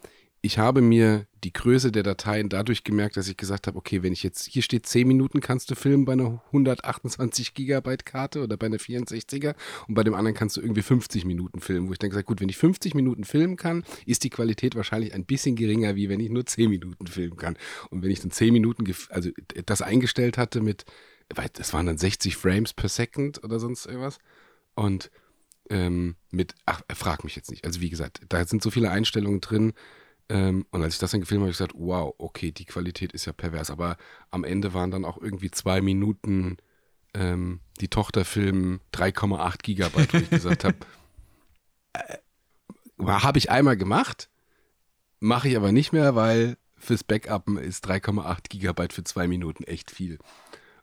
ich habe mir die Größe der Dateien dadurch gemerkt, dass ich gesagt habe, okay, wenn ich jetzt, hier steht 10 Minuten kannst du filmen bei einer 128 Gigabyte Karte oder bei einer 64er und bei dem anderen kannst du irgendwie 50 Minuten filmen, wo ich dann gesagt gut, wenn ich 50 Minuten filmen kann, ist die Qualität wahrscheinlich ein bisschen geringer, wie wenn ich nur 10 Minuten filmen kann. Und wenn ich dann 10 Minuten, also das eingestellt hatte mit, das waren dann 60 Frames per Second oder sonst irgendwas und ähm, mit, ach, frag mich jetzt nicht. Also wie gesagt, da sind so viele Einstellungen drin, ähm, und als ich das dann gefilmt habe, habe ich gesagt, wow, okay, die Qualität ist ja pervers. Aber am Ende waren dann auch irgendwie zwei Minuten ähm, die Tochter filmen 3,8 Gigabyte, wo ich gesagt habe, äh, habe ich einmal gemacht, mache ich aber nicht mehr, weil fürs Backuppen ist 3,8 Gigabyte für zwei Minuten echt viel.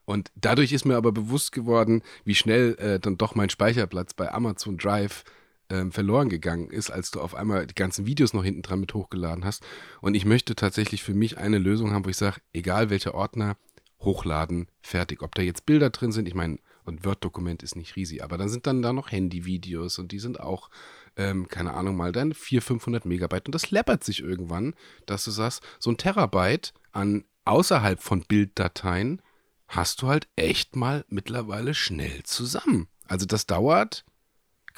Und dadurch ist mir aber bewusst geworden, wie schnell äh, dann doch mein Speicherplatz bei Amazon Drive ähm, verloren gegangen ist, als du auf einmal die ganzen Videos noch hinten dran mit hochgeladen hast. Und ich möchte tatsächlich für mich eine Lösung haben, wo ich sage, egal welcher Ordner, hochladen, fertig. Ob da jetzt Bilder drin sind, ich meine, ein Word-Dokument ist nicht riesig, aber dann sind dann da noch Handy-Videos und die sind auch, ähm, keine Ahnung, mal dann 400, 500 Megabyte und das läppert sich irgendwann, dass du sagst, so ein Terabyte an außerhalb von Bilddateien hast du halt echt mal mittlerweile schnell zusammen. Also das dauert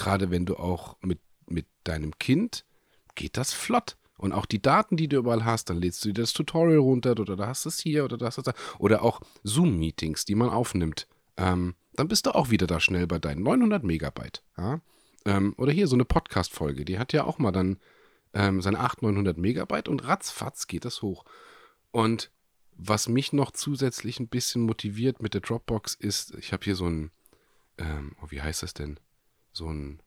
gerade wenn du auch mit, mit deinem Kind, geht das flott. Und auch die Daten, die du überall hast, dann lädst du dir das Tutorial runter oder da hast du es hier oder da hast du da. Oder auch Zoom-Meetings, die man aufnimmt. Ähm, dann bist du auch wieder da schnell bei deinen 900 Megabyte. Ja? Ähm, oder hier so eine Podcast-Folge, die hat ja auch mal dann ähm, seine 800, 900 Megabyte und ratzfatz geht das hoch. Und was mich noch zusätzlich ein bisschen motiviert mit der Dropbox ist, ich habe hier so ein, ähm, oh, wie heißt das denn? So ein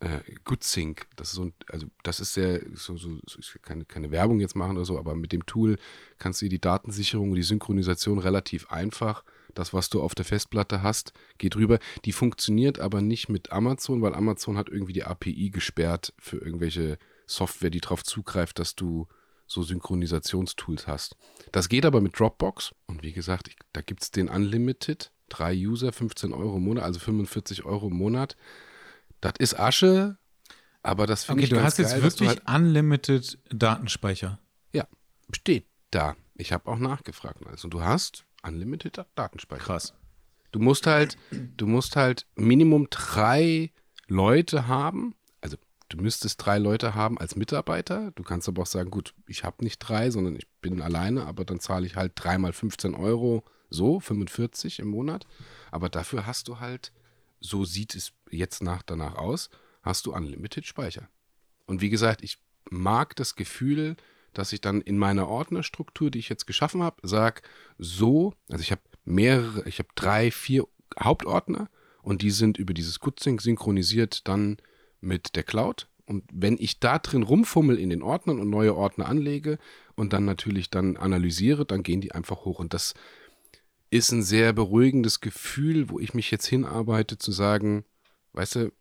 äh, Sync. Das ist so ein, also das ist sehr, so, so, ich kann keine Werbung jetzt machen oder so, aber mit dem Tool kannst du die Datensicherung und die Synchronisation relativ einfach. Das, was du auf der Festplatte hast, geht rüber. Die funktioniert aber nicht mit Amazon, weil Amazon hat irgendwie die API gesperrt für irgendwelche Software, die darauf zugreift, dass du so Synchronisationstools hast. Das geht aber mit Dropbox. Und wie gesagt, ich, da gibt es den Unlimited drei User, 15 Euro im Monat, also 45 Euro im Monat. Das ist Asche, aber das finde okay, ich du hast geil, jetzt wirklich halt unlimited Datenspeicher. Ja, steht da. Ich habe auch nachgefragt. Also du hast unlimited Datenspeicher. Krass. Du musst halt, du musst halt Minimum drei Leute haben. Also du müsstest drei Leute haben als Mitarbeiter. Du kannst aber auch sagen, gut, ich habe nicht drei, sondern ich bin alleine, aber dann zahle ich halt dreimal 15 Euro so 45 im Monat, aber dafür hast du halt, so sieht es jetzt nach danach aus, hast du Unlimited Speicher. Und wie gesagt, ich mag das Gefühl, dass ich dann in meiner Ordnerstruktur, die ich jetzt geschaffen habe, sage, so, also ich habe mehrere, ich habe drei, vier Hauptordner und die sind über dieses GoodSync synchronisiert dann mit der Cloud. Und wenn ich da drin rumfummel in den Ordnern und neue Ordner anlege und dann natürlich dann analysiere, dann gehen die einfach hoch. Und das ist ein sehr beruhigendes Gefühl, wo ich mich jetzt hinarbeite, zu sagen, weißt du,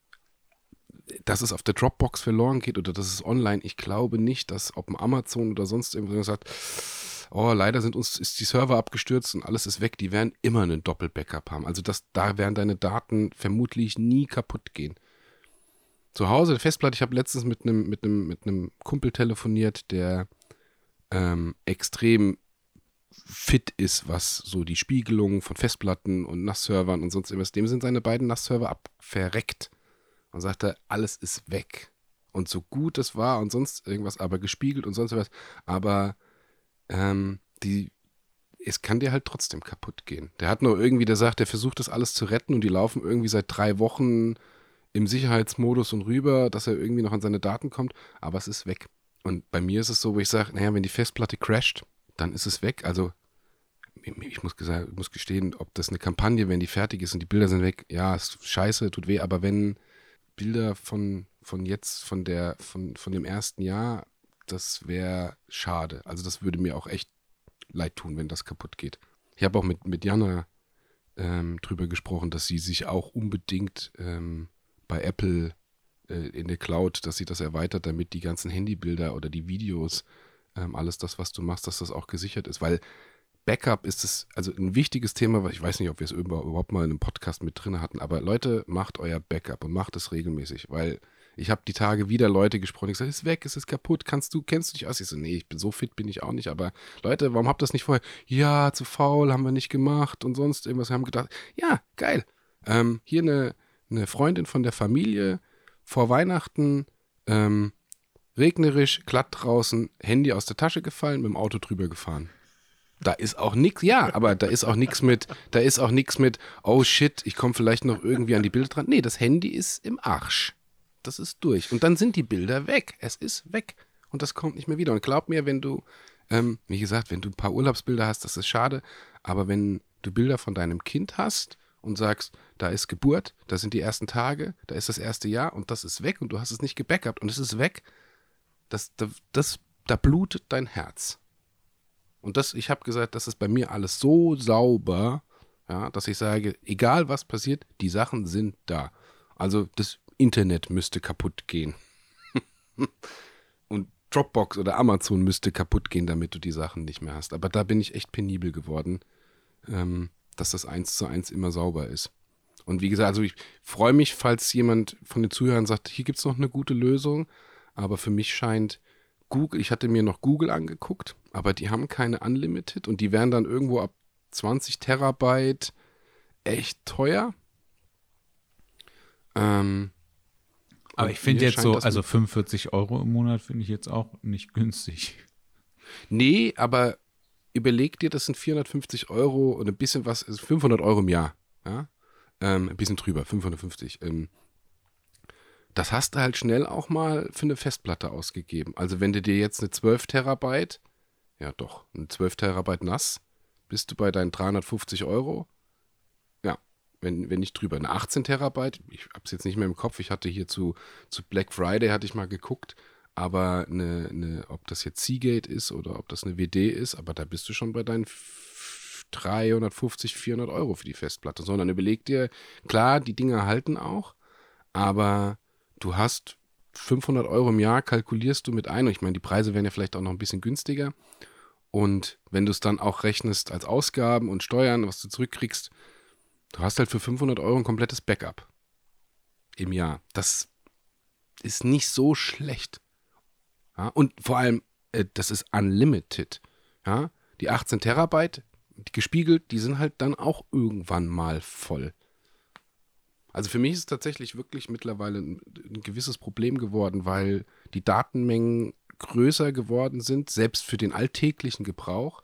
dass es auf der Dropbox verloren geht oder dass es online, ich glaube nicht, dass ob Amazon oder sonst irgendwas sagt, oh, leider sind uns, ist die Server abgestürzt und alles ist weg, die werden immer einen Doppel-Backup haben. Also das, da werden deine Daten vermutlich nie kaputt gehen. Zu Hause, Festplatte, ich habe letztens mit einem mit mit Kumpel telefoniert, der ähm, extrem fit ist, was so die Spiegelung von Festplatten und NAS-Servern und sonst irgendwas. Dem sind seine beiden NAS-Server abverreckt. Und sagte, alles ist weg. Und so gut es war und sonst irgendwas, aber gespiegelt und sonst was. Aber ähm, die, es kann dir halt trotzdem kaputt gehen. Der hat nur irgendwie, der sagt, der versucht das alles zu retten und die laufen irgendwie seit drei Wochen im Sicherheitsmodus und rüber, dass er irgendwie noch an seine Daten kommt, aber es ist weg. Und bei mir ist es so, wo ich sage, naja, wenn die Festplatte crasht, dann ist es weg. Also ich muss, gesagt, muss gestehen, ob das eine Kampagne, wenn die fertig ist und die Bilder sind weg, ja, ist scheiße, tut weh, aber wenn Bilder von, von jetzt, von der, von, von dem ersten Jahr, das wäre schade. Also das würde mir auch echt leid tun, wenn das kaputt geht. Ich habe auch mit, mit Jana ähm, drüber gesprochen, dass sie sich auch unbedingt ähm, bei Apple äh, in der Cloud, dass sie das erweitert, damit die ganzen Handybilder oder die Videos, ähm, alles das, was du machst, dass das auch gesichert ist. Weil Backup ist es, also ein wichtiges Thema, ich weiß nicht, ob wir es überhaupt mal in einem Podcast mit drin hatten, aber Leute, macht euer Backup und macht es regelmäßig, weil ich habe die Tage wieder Leute gesprochen, ich sage, es ist weg, es ist kaputt, kannst du, kennst du dich aus? Ich so, nee, ich bin so fit, bin ich auch nicht, aber Leute, warum habt ihr das nicht vorher? Ja, zu faul, haben wir nicht gemacht und sonst irgendwas, wir haben gedacht, ja, geil. Ähm, hier eine, eine Freundin von der Familie, vor Weihnachten, ähm, regnerisch, glatt draußen, Handy aus der Tasche gefallen, mit dem Auto drüber gefahren da ist auch nichts, ja, aber da ist auch nichts mit, da ist auch nichts mit, oh shit, ich komme vielleicht noch irgendwie an die Bilder dran. Nee, das Handy ist im Arsch. Das ist durch. Und dann sind die Bilder weg. Es ist weg. Und das kommt nicht mehr wieder. Und glaub mir, wenn du, ähm, wie gesagt, wenn du ein paar Urlaubsbilder hast, das ist schade. Aber wenn du Bilder von deinem Kind hast und sagst, da ist Geburt, da sind die ersten Tage, da ist das erste Jahr und das ist weg und du hast es nicht gebackupt und es ist weg, das, das, da blutet dein Herz. Und das, ich habe gesagt, das ist bei mir alles so sauber, ja, dass ich sage, egal was passiert, die Sachen sind da. Also das Internet müsste kaputt gehen. Und Dropbox oder Amazon müsste kaputt gehen, damit du die Sachen nicht mehr hast. Aber da bin ich echt penibel geworden, ähm, dass das eins zu eins immer sauber ist. Und wie gesagt, also ich freue mich, falls jemand von den Zuhörern sagt, hier gibt es noch eine gute Lösung. Aber für mich scheint Google, ich hatte mir noch Google angeguckt, aber die haben keine Unlimited und die wären dann irgendwo ab 20 Terabyte echt teuer. Ähm, aber ich finde jetzt so, also 45 Euro im Monat finde ich jetzt auch nicht günstig. Nee, aber überleg dir, das sind 450 Euro und ein bisschen was, 500 Euro im Jahr. Ja? Ähm, ein bisschen drüber, 550. Ähm, das hast du halt schnell auch mal für eine Festplatte ausgegeben. Also wenn du dir jetzt eine 12 Terabyte, ja doch, eine 12 Terabyte nass, bist du bei deinen 350 Euro. Ja, wenn, wenn nicht drüber. Eine 18 Terabyte, ich habe es jetzt nicht mehr im Kopf, ich hatte hier zu, zu Black Friday, hatte ich mal geguckt, aber eine, eine, ob das jetzt Seagate ist oder ob das eine WD ist, aber da bist du schon bei deinen 350, 400 Euro für die Festplatte. Sondern überleg dir, klar, die Dinger halten auch, aber du hast 500 Euro im Jahr, kalkulierst du mit ein. Und ich meine, die Preise werden ja vielleicht auch noch ein bisschen günstiger. Und wenn du es dann auch rechnest als Ausgaben und Steuern, was du zurückkriegst, du hast halt für 500 Euro ein komplettes Backup im Jahr. Das ist nicht so schlecht. Ja, und vor allem, äh, das ist unlimited. Ja, die 18 Terabyte, die gespiegelt, die sind halt dann auch irgendwann mal voll. Also für mich ist es tatsächlich wirklich mittlerweile ein, ein gewisses Problem geworden, weil die Datenmengen größer geworden sind, selbst für den alltäglichen Gebrauch,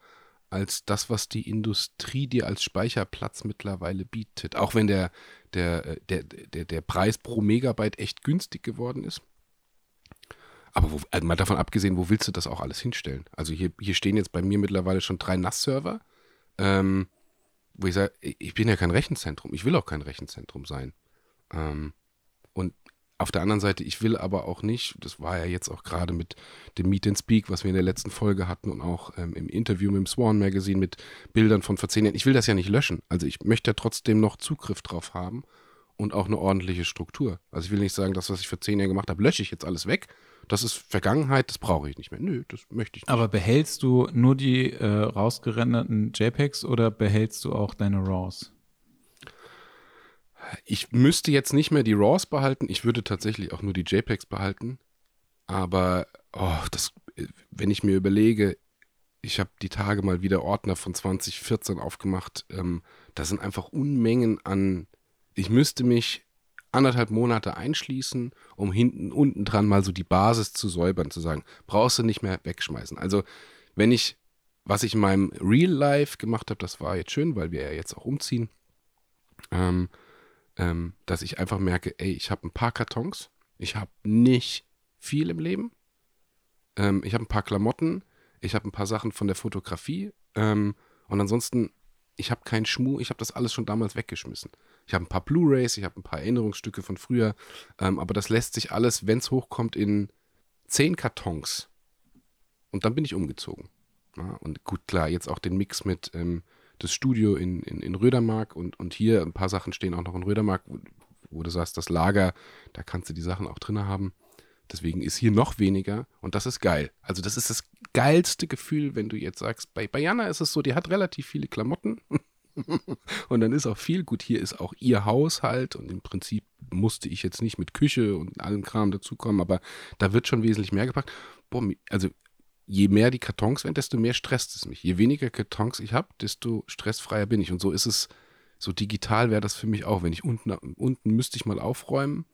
als das, was die Industrie dir als Speicherplatz mittlerweile bietet. Auch wenn der, der, der, der, der Preis pro Megabyte echt günstig geworden ist. Aber wo, also mal davon abgesehen, wo willst du das auch alles hinstellen? Also hier, hier stehen jetzt bei mir mittlerweile schon drei NAS-Server. Ähm, wo ich sage, ich bin ja kein Rechenzentrum, ich will auch kein Rechenzentrum sein. Ähm, und auf der anderen Seite, ich will aber auch nicht, das war ja jetzt auch gerade mit dem Meet and Speak, was wir in der letzten Folge hatten und auch ähm, im Interview mit dem Swan Magazine mit Bildern von vor zehn Jahren, ich will das ja nicht löschen. Also ich möchte ja trotzdem noch Zugriff drauf haben und auch eine ordentliche Struktur. Also ich will nicht sagen, das, was ich vor zehn Jahren gemacht habe, lösche ich jetzt alles weg, das ist Vergangenheit, das brauche ich nicht mehr. Nö, das möchte ich nicht. Aber behältst du nur die äh, rausgerenderten JPEGs oder behältst du auch deine RAWs? Ich müsste jetzt nicht mehr die RAWs behalten, ich würde tatsächlich auch nur die JPEGs behalten. Aber, oh, das, wenn ich mir überlege, ich habe die Tage mal wieder Ordner von 2014 aufgemacht. Ähm, da sind einfach Unmengen an. Ich müsste mich anderthalb Monate einschließen, um hinten unten dran mal so die Basis zu säubern, zu sagen, brauchst du nicht mehr wegschmeißen. Also wenn ich was ich in meinem Real Life gemacht habe, das war jetzt schön, weil wir ja jetzt auch umziehen, ähm, ähm, dass ich einfach merke, ey, ich habe ein paar Kartons, ich habe nicht viel im Leben, ähm, ich habe ein paar Klamotten, ich habe ein paar Sachen von der Fotografie ähm, und ansonsten, ich habe keinen Schmuh, ich habe das alles schon damals weggeschmissen. Ich habe ein paar Blu-rays, ich habe ein paar Erinnerungsstücke von früher, ähm, aber das lässt sich alles, wenn es hochkommt, in zehn Kartons. Und dann bin ich umgezogen. Ja, und gut, klar, jetzt auch den Mix mit ähm, das Studio in, in, in Rödermark und, und hier ein paar Sachen stehen auch noch in Rödermark, wo, wo du sagst, das Lager, da kannst du die Sachen auch drin haben. Deswegen ist hier noch weniger und das ist geil. Also das ist das geilste Gefühl, wenn du jetzt sagst, bei, bei Jana ist es so, die hat relativ viele Klamotten und dann ist auch viel. Gut, hier ist auch ihr Haushalt und im Prinzip musste ich jetzt nicht mit Küche und allem Kram dazukommen, aber da wird schon wesentlich mehr gepackt. Boah, also je mehr die Kartons werden, desto mehr stresst es mich. Je weniger Kartons ich habe, desto stressfreier bin ich. Und so ist es, so digital wäre das für mich auch. Wenn ich unten, unten müsste ich mal aufräumen,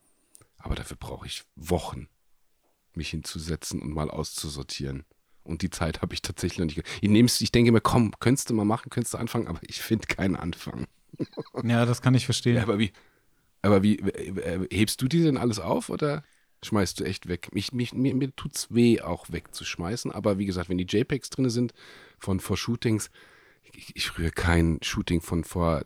aber dafür brauche ich Wochen, mich hinzusetzen und mal auszusortieren. Und die Zeit habe ich tatsächlich noch nicht. Ich, nehm's, ich denke mir, komm, könntest du mal machen, könntest du anfangen, aber ich finde keinen Anfang. Ja, das kann ich verstehen. Ja, aber wie, aber wie, hebst du die denn alles auf oder schmeißt du echt weg? Mich, mich, mir, mir tut's weh, auch wegzuschmeißen, aber wie gesagt, wenn die JPEGs drin sind von vor Shootings, ich, ich rühre kein Shooting von vor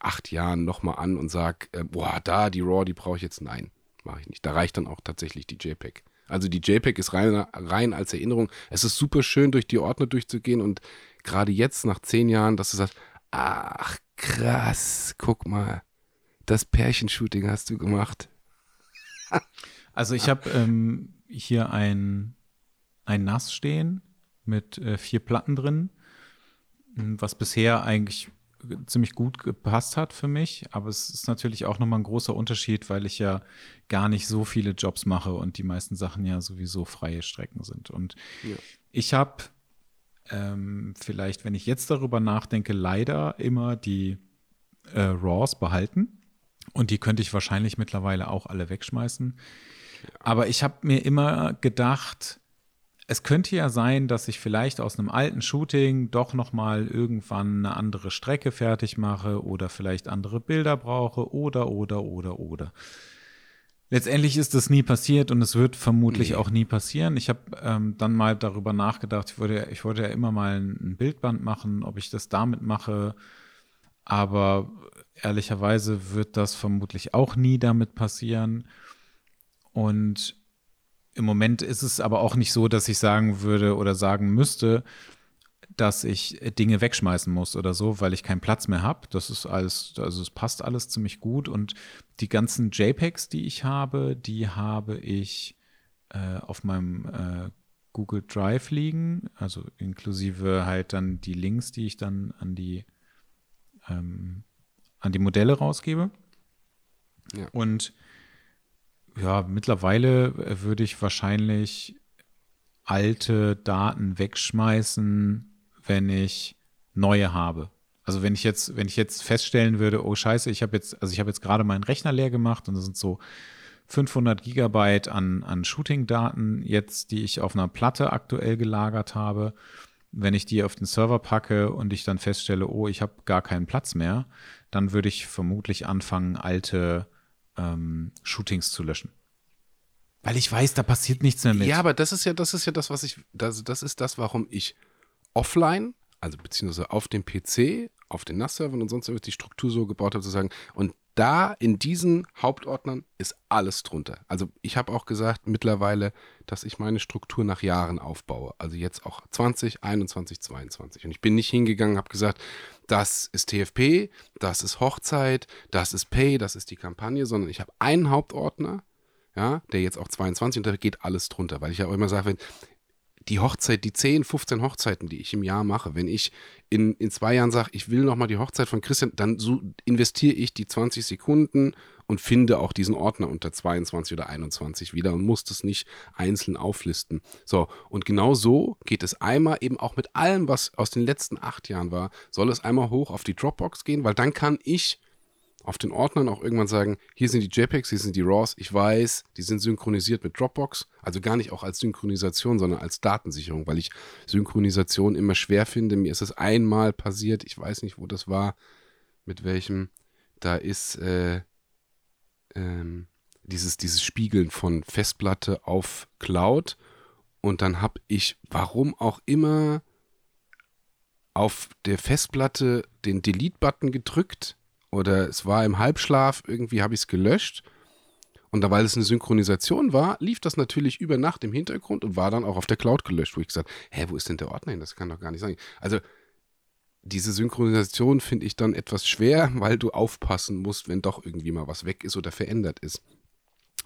acht Jahren nochmal an und sag, äh, boah, da, die RAW, die brauche ich jetzt. Nein, mache ich nicht. Da reicht dann auch tatsächlich die JPEG. Also die JPEG ist rein, rein als Erinnerung. Es ist super schön, durch die Ordner durchzugehen und gerade jetzt nach zehn Jahren, dass du sagst, ach krass, guck mal, das Pärchenshooting hast du gemacht. also ich habe ähm, hier ein, ein Nass stehen mit äh, vier Platten drin, was bisher eigentlich ziemlich gut gepasst hat für mich. Aber es ist natürlich auch nochmal ein großer Unterschied, weil ich ja gar nicht so viele Jobs mache und die meisten Sachen ja sowieso freie Strecken sind. Und ja. ich habe ähm, vielleicht, wenn ich jetzt darüber nachdenke, leider immer die äh, Raws behalten. Und die könnte ich wahrscheinlich mittlerweile auch alle wegschmeißen. Ja. Aber ich habe mir immer gedacht, es könnte ja sein, dass ich vielleicht aus einem alten Shooting doch noch mal irgendwann eine andere Strecke fertig mache oder vielleicht andere Bilder brauche oder oder oder oder. Letztendlich ist das nie passiert und es wird vermutlich nee. auch nie passieren. Ich habe ähm, dann mal darüber nachgedacht, ich wollte, ich wollte ja immer mal ein Bildband machen, ob ich das damit mache. Aber ehrlicherweise wird das vermutlich auch nie damit passieren. Und im Moment ist es aber auch nicht so, dass ich sagen würde oder sagen müsste, dass ich Dinge wegschmeißen muss oder so, weil ich keinen Platz mehr habe. Das ist alles, also es passt alles ziemlich gut. Und die ganzen JPEGs, die ich habe, die habe ich äh, auf meinem äh, Google Drive liegen, also inklusive halt dann die Links, die ich dann an die ähm, an die Modelle rausgebe. Ja. Und ja, mittlerweile äh, würde ich wahrscheinlich alte Daten wegschmeißen, wenn ich neue habe. Also wenn ich jetzt, wenn ich jetzt feststellen würde, oh Scheiße, ich habe jetzt, also ich habe jetzt gerade meinen Rechner leer gemacht und das sind so 500 Gigabyte an, an Shooting-Daten jetzt, die ich auf einer Platte aktuell gelagert habe. Wenn ich die auf den Server packe und ich dann feststelle, oh, ich habe gar keinen Platz mehr, dann würde ich vermutlich anfangen, alte ähm, Shootings zu löschen. Weil ich weiß, da passiert nichts mehr mit. Ja, aber das ist ja, das ist ja das, was ich, das, das ist das, warum ich offline, also beziehungsweise auf dem PC, auf den NAS-Servern und sonst die Struktur so gebaut habe, zu sagen, und da in diesen Hauptordnern ist alles drunter. Also ich habe auch gesagt mittlerweile, dass ich meine Struktur nach Jahren aufbaue. Also jetzt auch 20, 21, 22. Und ich bin nicht hingegangen, habe gesagt, das ist TFP, das ist Hochzeit, das ist Pay, das ist die Kampagne, sondern ich habe einen Hauptordner, ja, der jetzt auch 22 und da geht alles drunter, weil ich ja auch immer sage, wenn die Hochzeit, die 10, 15 Hochzeiten, die ich im Jahr mache, wenn ich in, in zwei Jahren sage, ich will nochmal die Hochzeit von Christian, dann so investiere ich die 20 Sekunden und finde auch diesen Ordner unter 22 oder 21 wieder und muss das nicht einzeln auflisten. So, und genau so geht es einmal eben auch mit allem, was aus den letzten acht Jahren war, soll es einmal hoch auf die Dropbox gehen, weil dann kann ich auf den Ordnern auch irgendwann sagen, hier sind die JPEGs, hier sind die RAWs, ich weiß, die sind synchronisiert mit Dropbox, also gar nicht auch als Synchronisation, sondern als Datensicherung, weil ich Synchronisation immer schwer finde. Mir ist es einmal passiert, ich weiß nicht, wo das war, mit welchem, da ist äh, ähm, dieses, dieses Spiegeln von Festplatte auf Cloud. Und dann habe ich, warum auch immer, auf der Festplatte den Delete-Button gedrückt oder es war im Halbschlaf, irgendwie habe ich es gelöscht. Und da, weil es eine Synchronisation war, lief das natürlich über Nacht im Hintergrund und war dann auch auf der Cloud gelöscht, wo ich gesagt hä, wo ist denn der Ordner hin? Das kann doch gar nicht sein. Also diese Synchronisation finde ich dann etwas schwer, weil du aufpassen musst, wenn doch irgendwie mal was weg ist oder verändert ist.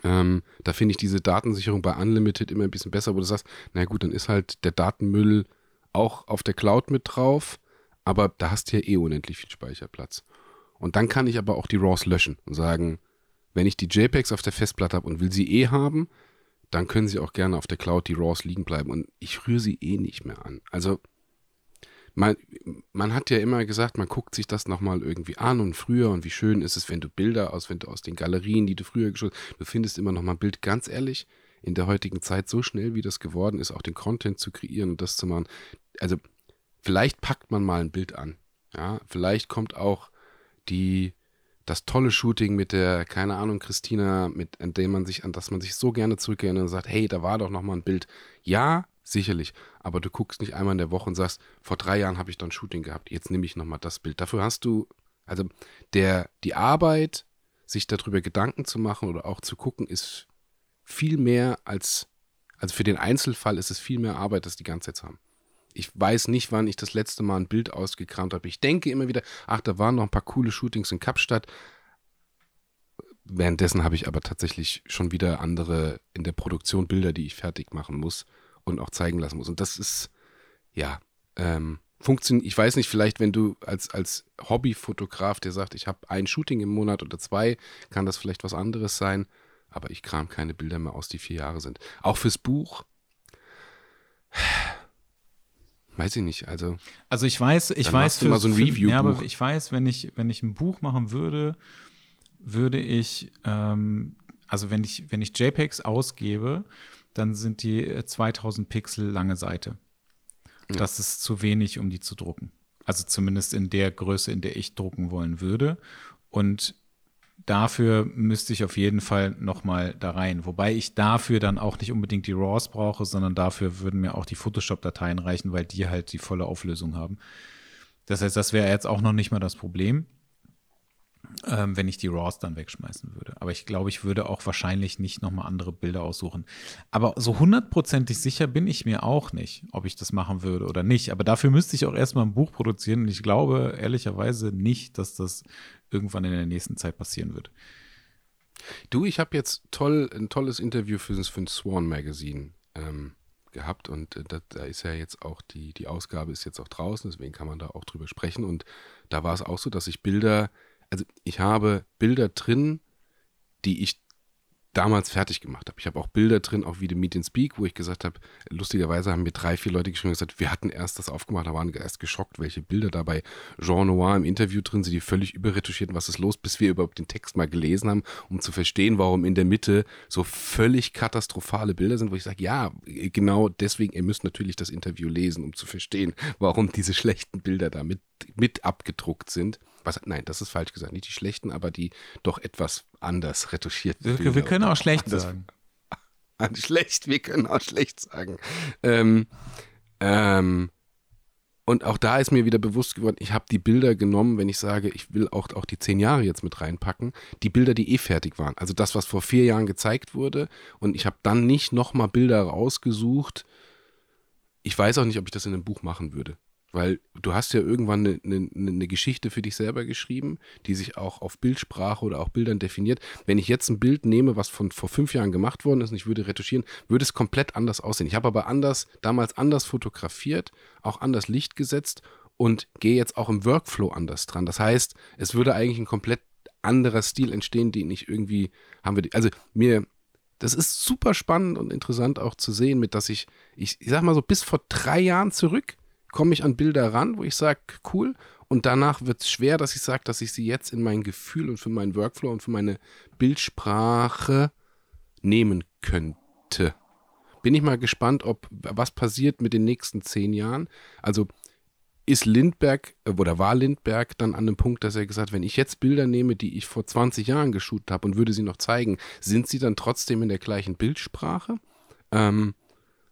Ähm, da finde ich diese Datensicherung bei Unlimited immer ein bisschen besser, wo du sagst, na gut, dann ist halt der Datenmüll auch auf der Cloud mit drauf, aber da hast du ja eh unendlich viel Speicherplatz. Und dann kann ich aber auch die RAWs löschen und sagen, wenn ich die JPEGs auf der Festplatte habe und will sie eh haben, dann können sie auch gerne auf der Cloud die RAWs liegen bleiben und ich rühre sie eh nicht mehr an. Also man, man hat ja immer gesagt, man guckt sich das nochmal irgendwie an und früher und wie schön ist es, wenn du Bilder aus, wenn du aus den Galerien, die du früher geschossen hast, du findest immer nochmal ein Bild. Ganz ehrlich, in der heutigen Zeit so schnell, wie das geworden ist, auch den Content zu kreieren und das zu machen. Also vielleicht packt man mal ein Bild an. Ja, vielleicht kommt auch die, das tolle Shooting mit der, keine Ahnung, Christina, mit, an dem man sich, an das man sich so gerne zurückerinnert und sagt, hey, da war doch nochmal ein Bild. Ja, sicherlich. Aber du guckst nicht einmal in der Woche und sagst, vor drei Jahren habe ich dann Shooting gehabt, jetzt nehme ich nochmal das Bild. Dafür hast du, also der, die Arbeit, sich darüber Gedanken zu machen oder auch zu gucken, ist viel mehr als, also für den Einzelfall ist es viel mehr Arbeit, das die ganze Zeit zu haben. Ich weiß nicht, wann ich das letzte Mal ein Bild ausgekramt habe. Ich denke immer wieder, ach, da waren noch ein paar coole Shootings in Kapstadt. Währenddessen habe ich aber tatsächlich schon wieder andere in der Produktion Bilder, die ich fertig machen muss und auch zeigen lassen muss. Und das ist, ja, ähm, funktioniert. Ich weiß nicht, vielleicht, wenn du als, als Hobbyfotograf, der sagt, ich habe ein Shooting im Monat oder zwei, kann das vielleicht was anderes sein. Aber ich kram keine Bilder mehr aus, die vier Jahre sind. Auch fürs Buch. Weiß ich nicht, also. Also ich weiß, ich weiß für, so ein Review. Ja, aber ich weiß, wenn ich, wenn ich ein Buch machen würde, würde ich, ähm, also wenn ich, wenn ich JPEGs ausgebe, dann sind die 2000 äh, Pixel lange Seite. Ja. Das ist zu wenig, um die zu drucken. Also zumindest in der Größe, in der ich drucken wollen würde. Und dafür müsste ich auf jeden Fall nochmal da rein. Wobei ich dafür dann auch nicht unbedingt die RAWs brauche, sondern dafür würden mir auch die Photoshop-Dateien reichen, weil die halt die volle Auflösung haben. Das heißt, das wäre jetzt auch noch nicht mal das Problem ähm, wenn ich die RAWs dann wegschmeißen würde. Aber ich glaube, ich würde auch wahrscheinlich nicht nochmal andere Bilder aussuchen. Aber so hundertprozentig sicher bin ich mir auch nicht, ob ich das machen würde oder nicht. Aber dafür müsste ich auch erstmal ein Buch produzieren und ich glaube ehrlicherweise nicht, dass das irgendwann in der nächsten Zeit passieren wird. Du, ich habe jetzt toll, ein tolles Interview für das, für das Swan Magazine ähm, gehabt und äh, da, da, ist ja jetzt auch die, die Ausgabe ist jetzt auch draußen, deswegen kann man da auch drüber sprechen und da war es auch so, dass ich Bilder also ich habe Bilder drin, die ich damals fertig gemacht habe. Ich habe auch Bilder drin, auch wie The Meet and Speak, wo ich gesagt habe, lustigerweise haben mir drei, vier Leute geschrieben und gesagt, wir hatten erst das aufgemacht, da waren erst geschockt, welche Bilder da bei Jean Noir im Interview drin sind, die völlig überretuschierten, was ist los, bis wir überhaupt den Text mal gelesen haben, um zu verstehen, warum in der Mitte so völlig katastrophale Bilder sind, wo ich sage, ja, genau deswegen, ihr müsst natürlich das Interview lesen, um zu verstehen, warum diese schlechten Bilder da mit, mit abgedruckt sind. Was, nein, das ist falsch gesagt. Nicht die schlechten, aber die doch etwas anders retuschierten. Wir, wir können auch schlecht anders, sagen. schlecht, wir können auch schlecht sagen. Ähm, ähm, und auch da ist mir wieder bewusst geworden, ich habe die Bilder genommen, wenn ich sage, ich will auch, auch die zehn Jahre jetzt mit reinpacken, die Bilder, die eh fertig waren. Also das, was vor vier Jahren gezeigt wurde. Und ich habe dann nicht nochmal Bilder rausgesucht. Ich weiß auch nicht, ob ich das in einem Buch machen würde. Weil du hast ja irgendwann eine, eine, eine, Geschichte für dich selber geschrieben, die sich auch auf Bildsprache oder auch Bildern definiert. Wenn ich jetzt ein Bild nehme, was von vor fünf Jahren gemacht worden ist und ich würde retuschieren, würde es komplett anders aussehen. Ich habe aber anders, damals anders fotografiert, auch anders Licht gesetzt und gehe jetzt auch im Workflow anders dran. Das heißt, es würde eigentlich ein komplett anderer Stil entstehen, den ich irgendwie haben wir. Also mir, das ist super spannend und interessant auch zu sehen, mit dass ich, ich, ich sag mal so, bis vor drei Jahren zurück komme ich an Bilder ran, wo ich sage, cool. und danach wird es schwer, dass ich sage, dass ich sie jetzt in mein Gefühl und für meinen Workflow und für meine Bildsprache nehmen könnte. Bin ich mal gespannt, ob was passiert mit den nächsten zehn Jahren. Also ist Lindberg äh, oder war Lindberg dann an dem Punkt, dass er gesagt hat, wenn ich jetzt Bilder nehme, die ich vor 20 Jahren geshootet habe und würde sie noch zeigen, sind sie dann trotzdem in der gleichen Bildsprache? Ähm,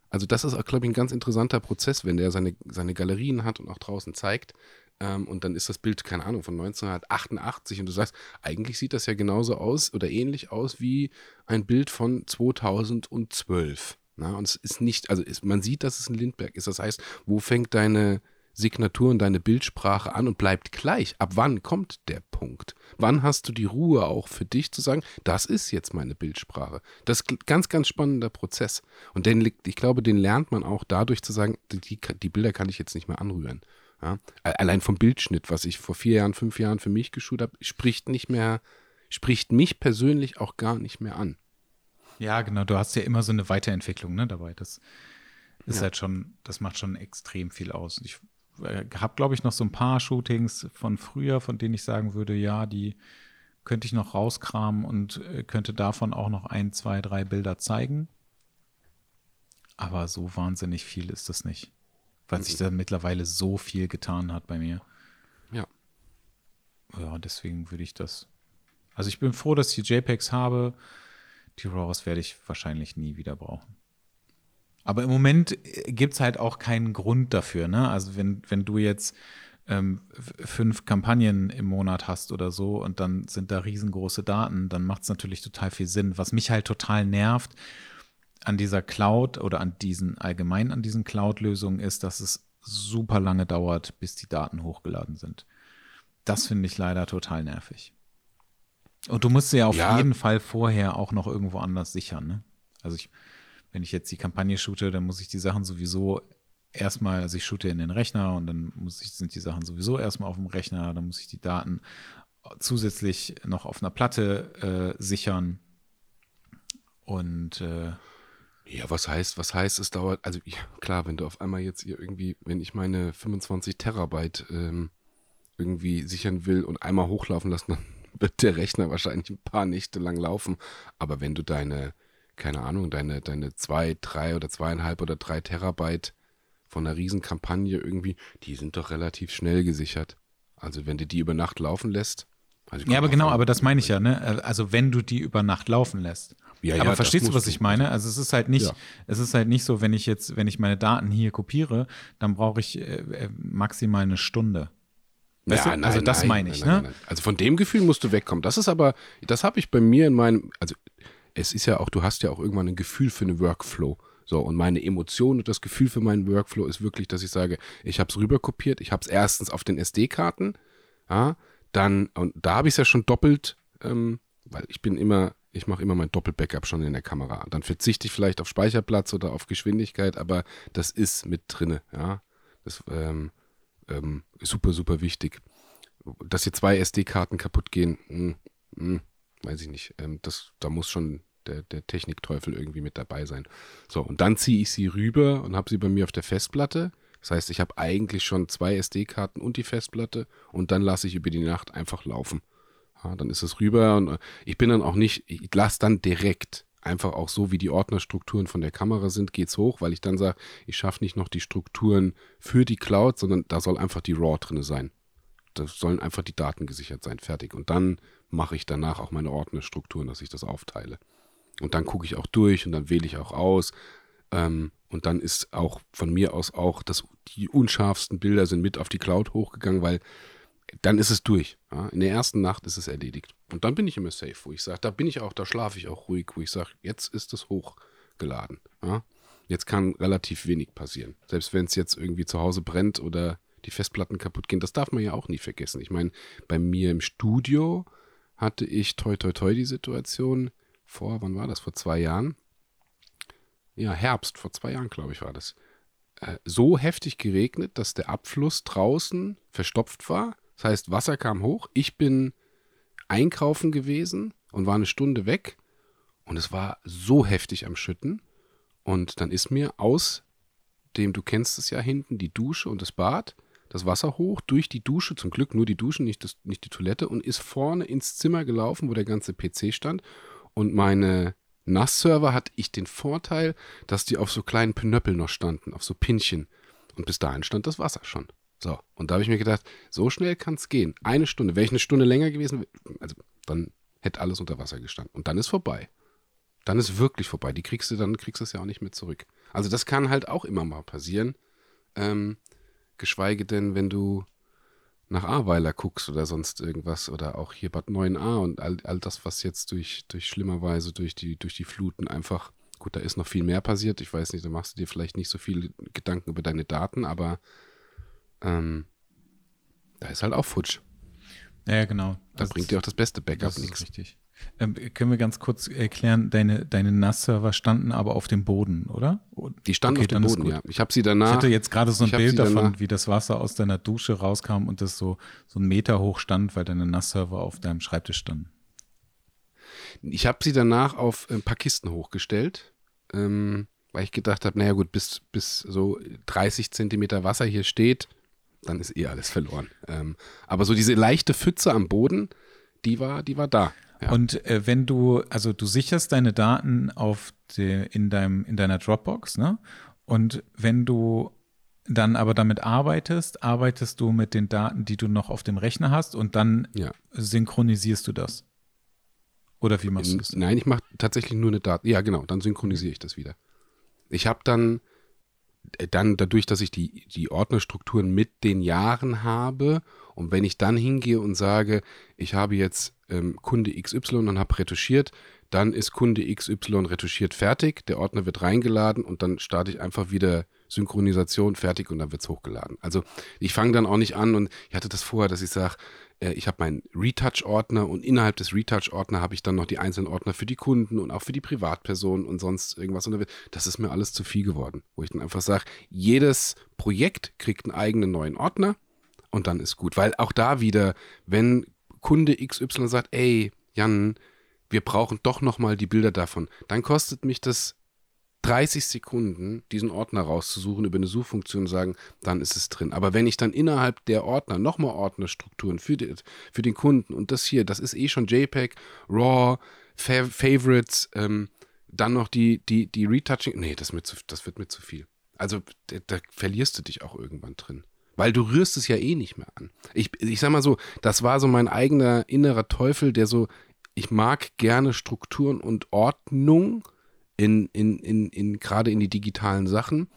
also das ist, glaube ich, ein ganz interessanter Prozess, wenn der seine, seine Galerien hat und auch draußen zeigt. Ähm, und dann ist das Bild, keine Ahnung, von 1988 und du sagst, eigentlich sieht das ja genauso aus oder ähnlich aus wie ein Bild von 2012. Na, und es ist nicht, also ist, man sieht, dass es ein Lindberg ist. Das heißt, wo fängt deine Signatur und deine Bildsprache an und bleibt gleich? Ab wann kommt der Punkt? Wann hast du die Ruhe auch für dich zu sagen, das ist jetzt meine Bildsprache? Das ist ein ganz, ganz spannender Prozess. Und den, ich glaube, den lernt man auch dadurch zu sagen, die, die Bilder kann ich jetzt nicht mehr anrühren. Ja? Allein vom Bildschnitt, was ich vor vier Jahren, fünf Jahren für mich geschult habe, spricht nicht mehr, spricht mich persönlich auch gar nicht mehr an. Ja, genau. Du hast ja immer so eine Weiterentwicklung ne, dabei. Das ist ja. halt schon, das macht schon extrem viel aus. Ich habe, glaube ich, noch so ein paar Shootings von früher, von denen ich sagen würde, ja, die könnte ich noch rauskramen und äh, könnte davon auch noch ein, zwei, drei Bilder zeigen. Aber so wahnsinnig viel ist das nicht weil sich da mittlerweile so viel getan hat bei mir. Ja. Ja, deswegen würde ich das. Also ich bin froh, dass ich die JPEGs habe. Die RAWs werde ich wahrscheinlich nie wieder brauchen. Aber im Moment äh, gibt es halt auch keinen Grund dafür. Ne? Also wenn, wenn du jetzt ähm, fünf Kampagnen im Monat hast oder so und dann sind da riesengroße Daten, dann macht es natürlich total viel Sinn. Was mich halt total nervt, an dieser Cloud oder an diesen allgemein an diesen Cloud-Lösungen ist, dass es super lange dauert, bis die Daten hochgeladen sind. Das finde ich leider total nervig. Und du musst sie ja auf ja. jeden Fall vorher auch noch irgendwo anders sichern. Ne? Also ich, wenn ich jetzt die Kampagne shoote, dann muss ich die Sachen sowieso erstmal, also ich shoote in den Rechner und dann muss ich, sind die Sachen sowieso erstmal auf dem Rechner, dann muss ich die Daten zusätzlich noch auf einer Platte äh, sichern. Und äh, ja, was heißt, was heißt, es dauert, also ja, klar, wenn du auf einmal jetzt hier irgendwie, wenn ich meine 25 Terabyte ähm, irgendwie sichern will und einmal hochlaufen lassen, dann wird der Rechner wahrscheinlich ein paar Nächte lang laufen. Aber wenn du deine, keine Ahnung, deine, deine zwei, drei oder zweieinhalb oder drei Terabyte von einer Riesenkampagne irgendwie, die sind doch relativ schnell gesichert. Also wenn du die über Nacht laufen lässt. Also ja, aber genau, aber das meine ich ja, ne? Also wenn du die über Nacht laufen lässt. Ja, ja, Aber verstehst du, was ich meine? Also es ist halt nicht, ja. es ist halt nicht so, wenn ich jetzt, wenn ich meine Daten hier kopiere, dann brauche ich äh, äh maximal eine Stunde. Weißt ja? Nein, also das nein, meine ich, nein, ne? Also von dem Gefühl musst du wegkommen. Das ist aber, das habe ich bei mir in meinem, also es ist ja auch, du hast ja auch irgendwann ein Gefühl für einen Workflow. So, und meine Emotion und das Gefühl für meinen Workflow ist wirklich, dass ich sage, ich habe es rüberkopiert, ich habe es erstens auf den SD-Karten, ja, dann, und da habe ich es ja schon doppelt, ähm, weil ich bin immer ich mache immer mein Doppelbackup schon in der Kamera. Dann verzichte ich vielleicht auf Speicherplatz oder auf Geschwindigkeit, aber das ist mit drinne, ja. Das ähm, ähm, super, super wichtig. Dass hier zwei SD-Karten kaputt gehen, mh, hm, mh, hm, weiß ich nicht. Ähm, das, da muss schon der, der Technikteufel irgendwie mit dabei sein. So, und dann ziehe ich sie rüber und habe sie bei mir auf der Festplatte. Das heißt, ich habe eigentlich schon zwei SD-Karten und die Festplatte und dann lasse ich über die Nacht einfach laufen. Ja, dann ist es rüber und äh, ich bin dann auch nicht, ich lasse dann direkt einfach auch so, wie die Ordnerstrukturen von der Kamera sind, geht's hoch, weil ich dann sage, ich schaffe nicht noch die Strukturen für die Cloud, sondern da soll einfach die RAW drin sein. Da sollen einfach die Daten gesichert sein, fertig. Und dann mache ich danach auch meine Ordnerstrukturen, dass ich das aufteile. Und dann gucke ich auch durch und dann wähle ich auch aus. Ähm, und dann ist auch von mir aus auch, dass die unscharfsten Bilder sind mit auf die Cloud hochgegangen, weil dann ist es durch. Ja? In der ersten Nacht ist es erledigt. Und dann bin ich immer safe, wo ich sage, da bin ich auch, da schlafe ich auch ruhig, wo ich sage, jetzt ist es hochgeladen. Ja? Jetzt kann relativ wenig passieren. Selbst wenn es jetzt irgendwie zu Hause brennt oder die Festplatten kaputt gehen, das darf man ja auch nie vergessen. Ich meine, bei mir im Studio hatte ich toi toi toi die Situation vor, wann war das? Vor zwei Jahren? Ja, Herbst, vor zwei Jahren, glaube ich, war das. Äh, so heftig geregnet, dass der Abfluss draußen verstopft war das heißt, Wasser kam hoch. Ich bin einkaufen gewesen und war eine Stunde weg. Und es war so heftig am Schütten. Und dann ist mir aus dem, du kennst es ja hinten, die Dusche und das Bad, das Wasser hoch, durch die Dusche, zum Glück nur die Dusche, nicht, das, nicht die Toilette, und ist vorne ins Zimmer gelaufen, wo der ganze PC stand. Und meine NAS-Server hatte ich den Vorteil, dass die auf so kleinen Pinöppel noch standen, auf so Pinchen. Und bis dahin stand das Wasser schon. So, und da habe ich mir gedacht, so schnell kann es gehen. Eine Stunde. Wäre ich eine Stunde länger gewesen, also dann hätte alles unter Wasser gestanden. Und dann ist vorbei. Dann ist wirklich vorbei. Die kriegst du, dann kriegst du es ja auch nicht mehr zurück. Also das kann halt auch immer mal passieren. Ähm, geschweige denn, wenn du nach Ahrweiler guckst oder sonst irgendwas oder auch hier Bad 9a und all, all das, was jetzt durch, durch schlimmerweise durch die, durch die Fluten einfach, gut, da ist noch viel mehr passiert. Ich weiß nicht, da machst du dir vielleicht nicht so viele Gedanken über deine Daten, aber ähm, da ist halt auch futsch. Ja, genau. Da das bringt dir auch das beste Backup nichts. Richtig. Ähm, können wir ganz kurz erklären, deine, deine NAS-Server standen aber auf dem Boden, oder? Die standen okay, auf dem Boden, ja. Ich habe sie danach. Ich hatte jetzt gerade so ein Bild davon, wie das Wasser aus deiner Dusche rauskam und das so, so einen Meter hoch stand, weil deine NAS-Server auf deinem Schreibtisch standen. Ich habe sie danach auf ein paar Kisten hochgestellt, ähm, weil ich gedacht habe, naja gut, bis, bis so 30 Zentimeter Wasser hier steht, dann ist eh alles verloren. Ähm, aber so diese leichte Pfütze am Boden, die war, die war da. Ja. Und äh, wenn du, also du sicherst deine Daten auf de, in, deinem, in deiner Dropbox, ne? Und wenn du dann aber damit arbeitest, arbeitest du mit den Daten, die du noch auf dem Rechner hast und dann ja. synchronisierst du das. Oder wie machst du das? Nein, ich mache tatsächlich nur eine Daten. Ja, genau, dann synchronisiere ich das wieder. Ich habe dann, dann dadurch, dass ich die, die Ordnerstrukturen mit den Jahren habe und wenn ich dann hingehe und sage, ich habe jetzt ähm, Kunde XY und habe retuschiert, dann ist Kunde XY retuschiert fertig, der Ordner wird reingeladen und dann starte ich einfach wieder Synchronisation fertig und dann wird es hochgeladen. Also ich fange dann auch nicht an und ich hatte das vorher, dass ich sage, äh, ich habe meinen Retouch-Ordner und innerhalb des Retouch-Ordner habe ich dann noch die einzelnen Ordner für die Kunden und auch für die Privatpersonen und sonst irgendwas. Das ist mir alles zu viel geworden, wo ich dann einfach sage, jedes Projekt kriegt einen eigenen neuen Ordner und dann ist gut. Weil auch da wieder, wenn Kunde XY sagt, ey, Jan, wir brauchen doch nochmal die Bilder davon, dann kostet mich das 30 Sekunden, diesen Ordner rauszusuchen über eine Suchfunktion und sagen, dann ist es drin. Aber wenn ich dann innerhalb der Ordner nochmal Ordnerstrukturen für, die, für den Kunden und das hier, das ist eh schon JPEG, RAW, Fav Favorites, ähm, dann noch die, die, die Retouching, nee, das, zu, das wird mir zu viel. Also da, da verlierst du dich auch irgendwann drin. Weil du rührst es ja eh nicht mehr an. Ich, ich sag mal so, das war so mein eigener innerer Teufel, der so, ich mag gerne Strukturen und Ordnung in, in, in, in gerade in die digitalen Sachen.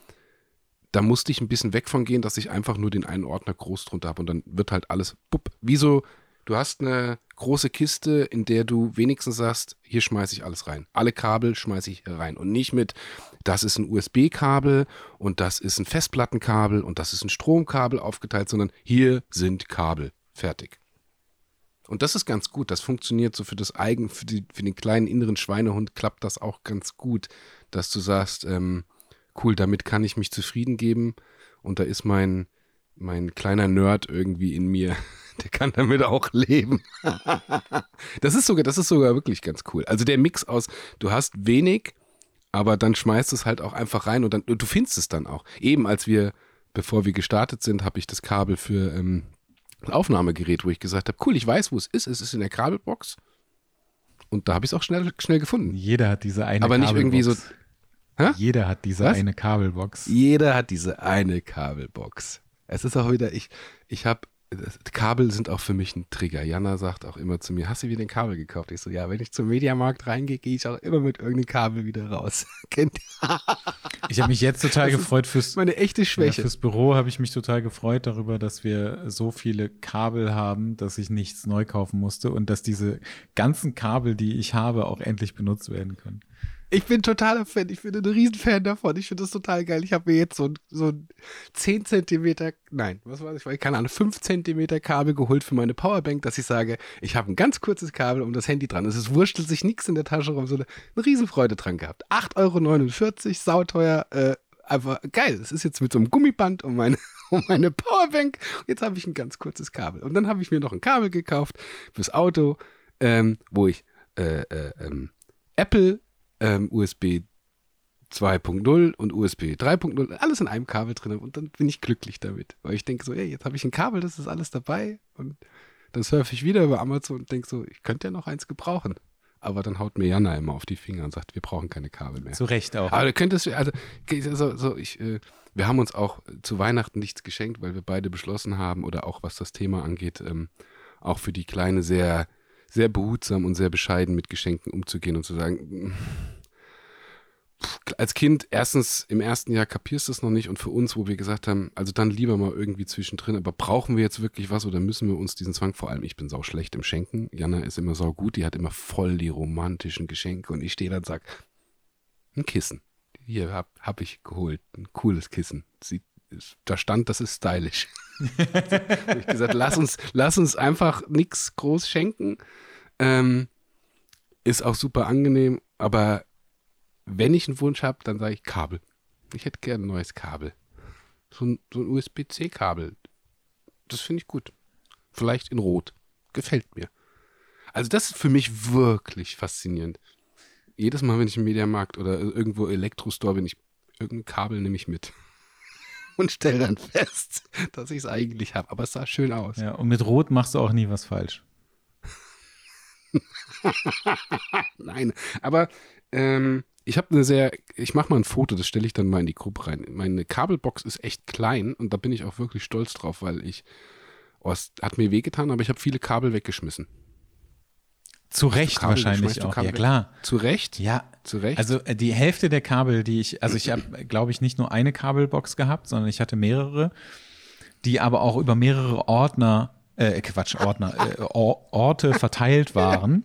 Da musste ich ein bisschen weg von gehen, dass ich einfach nur den einen Ordner groß drunter habe und dann wird halt alles, bupp, wie du hast eine große Kiste, in der du wenigstens sagst, hier schmeiße ich alles rein. Alle Kabel schmeiße ich rein. Und nicht mit, das ist ein USB-Kabel und das ist ein Festplattenkabel und das ist ein Stromkabel aufgeteilt, sondern hier sind Kabel. Fertig. Und das ist ganz gut. Das funktioniert so für das Eigen, für, die, für den kleinen inneren Schweinehund klappt das auch ganz gut, dass du sagst, ähm, cool, damit kann ich mich zufrieden geben. Und da ist mein, mein kleiner Nerd irgendwie in mir, der kann damit auch leben. das ist sogar, das ist sogar wirklich ganz cool. Also der Mix aus, du hast wenig, aber dann schmeißt es halt auch einfach rein und dann, du findest es dann auch. Eben als wir, bevor wir gestartet sind, habe ich das Kabel für ähm, Aufnahmegerät, wo ich gesagt habe, cool, ich weiß, wo es ist. Es ist in der Kabelbox. Und da habe ich es auch schnell, schnell gefunden. Jeder hat diese eine Aber nicht irgendwie so. Hä? Jeder hat diese Was? eine Kabelbox. Jeder hat diese eine Kabelbox. Es ist auch wieder, ich, ich habe Kabel sind auch für mich ein Trigger. Jana sagt auch immer zu mir, hast du wieder ein Kabel gekauft? Ich so, ja, wenn ich zum Mediamarkt reingehe, gehe ich auch immer mit irgendeinem Kabel wieder raus. Ich habe mich jetzt total das gefreut fürs meine echte Schwäche. Ja, fürs Büro habe ich mich total gefreut darüber, dass wir so viele Kabel haben, dass ich nichts neu kaufen musste und dass diese ganzen Kabel, die ich habe, auch endlich benutzt werden können. Ich bin totaler Fan. Ich bin ein Riesenfan davon. Ich finde das total geil. Ich habe mir jetzt so, so ein 10 Zentimeter, nein, was weiß ich, keine Ahnung, 5 Zentimeter Kabel geholt für meine Powerbank, dass ich sage, ich habe ein ganz kurzes Kabel um das Handy dran. Es ist wurschtelt sich nichts in der Tasche rum. So eine, eine Riesenfreude dran gehabt. 8,49 Euro, sauteuer, äh, einfach geil. Es ist jetzt mit so einem Gummiband um meine, um meine Powerbank. Jetzt habe ich ein ganz kurzes Kabel. Und dann habe ich mir noch ein Kabel gekauft fürs Auto, ähm, wo ich äh, äh, ähm, Apple ähm, USB 2.0 und USB 3.0, alles in einem Kabel drin und dann bin ich glücklich damit. Weil ich denke so, ey, jetzt habe ich ein Kabel, das ist alles dabei und dann surfe ich wieder über Amazon und denke so, ich könnte ja noch eins gebrauchen. Aber dann haut mir Jana immer auf die Finger und sagt, wir brauchen keine Kabel mehr. Zu Recht auch. Aber du könntest, also, so, so ich, äh, wir haben uns auch zu Weihnachten nichts geschenkt, weil wir beide beschlossen haben, oder auch was das Thema angeht, ähm, auch für die Kleine sehr, sehr behutsam und sehr bescheiden mit Geschenken umzugehen und zu sagen, als Kind, erstens, im ersten Jahr kapierst du es noch nicht und für uns, wo wir gesagt haben, also dann lieber mal irgendwie zwischendrin, aber brauchen wir jetzt wirklich was oder müssen wir uns diesen Zwang, vor allem ich bin sau schlecht im Schenken, Jana ist immer sau gut, die hat immer voll die romantischen Geschenke und ich stehe da und sag, ein Kissen. Hier hab, hab ich geholt, ein cooles Kissen. Sieht, da stand, das ist stylisch. ich gesagt, lass uns, lass uns einfach nichts groß schenken. Ähm, ist auch super angenehm, aber wenn ich einen Wunsch habe, dann sage ich Kabel. Ich hätte gerne ein neues Kabel. So ein, so ein USB-C-Kabel. Das finde ich gut. Vielleicht in Rot. Gefällt mir. Also das ist für mich wirklich faszinierend. Jedes Mal, wenn ich im Mediamarkt oder irgendwo Elektrostore bin, ich irgendein Kabel nehme ich mit. Und stelle dann fest, dass ich es eigentlich habe. Aber es sah schön aus. Ja, und mit Rot machst du auch nie was falsch. Nein, aber ähm, ich habe eine sehr, ich mache mal ein Foto, das stelle ich dann mal in die Gruppe rein. Meine Kabelbox ist echt klein und da bin ich auch wirklich stolz drauf, weil ich, oh, es hat mir wehgetan, aber ich habe viele Kabel weggeschmissen. Zu Recht Kabel, wahrscheinlich auch, ja klar. Zu Recht? Ja. Zu Recht? Also äh, die Hälfte der Kabel, die ich, also ich habe, glaube ich, nicht nur eine Kabelbox gehabt, sondern ich hatte mehrere, die aber auch über mehrere Ordner, äh, Quatsch, Ordner, äh, Orte verteilt waren.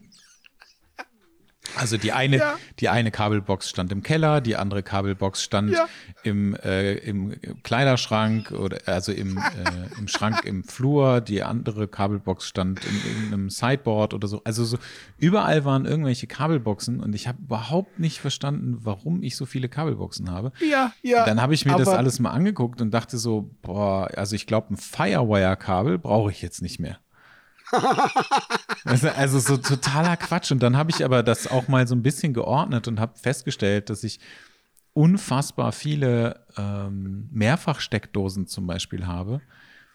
Also die eine, ja. die eine Kabelbox stand im Keller, die andere Kabelbox stand ja. im, äh, im Kleiderschrank oder also im, äh, im Schrank im Flur, die andere Kabelbox stand in irgendeinem Sideboard oder so. Also so überall waren irgendwelche Kabelboxen und ich habe überhaupt nicht verstanden, warum ich so viele Kabelboxen habe. Ja, ja. Dann habe ich mir das alles mal angeguckt und dachte so, boah, also ich glaube, ein Firewire-Kabel brauche ich jetzt nicht mehr also so totaler Quatsch. Und dann habe ich aber das auch mal so ein bisschen geordnet und habe festgestellt, dass ich unfassbar viele ähm, Mehrfachsteckdosen zum Beispiel habe.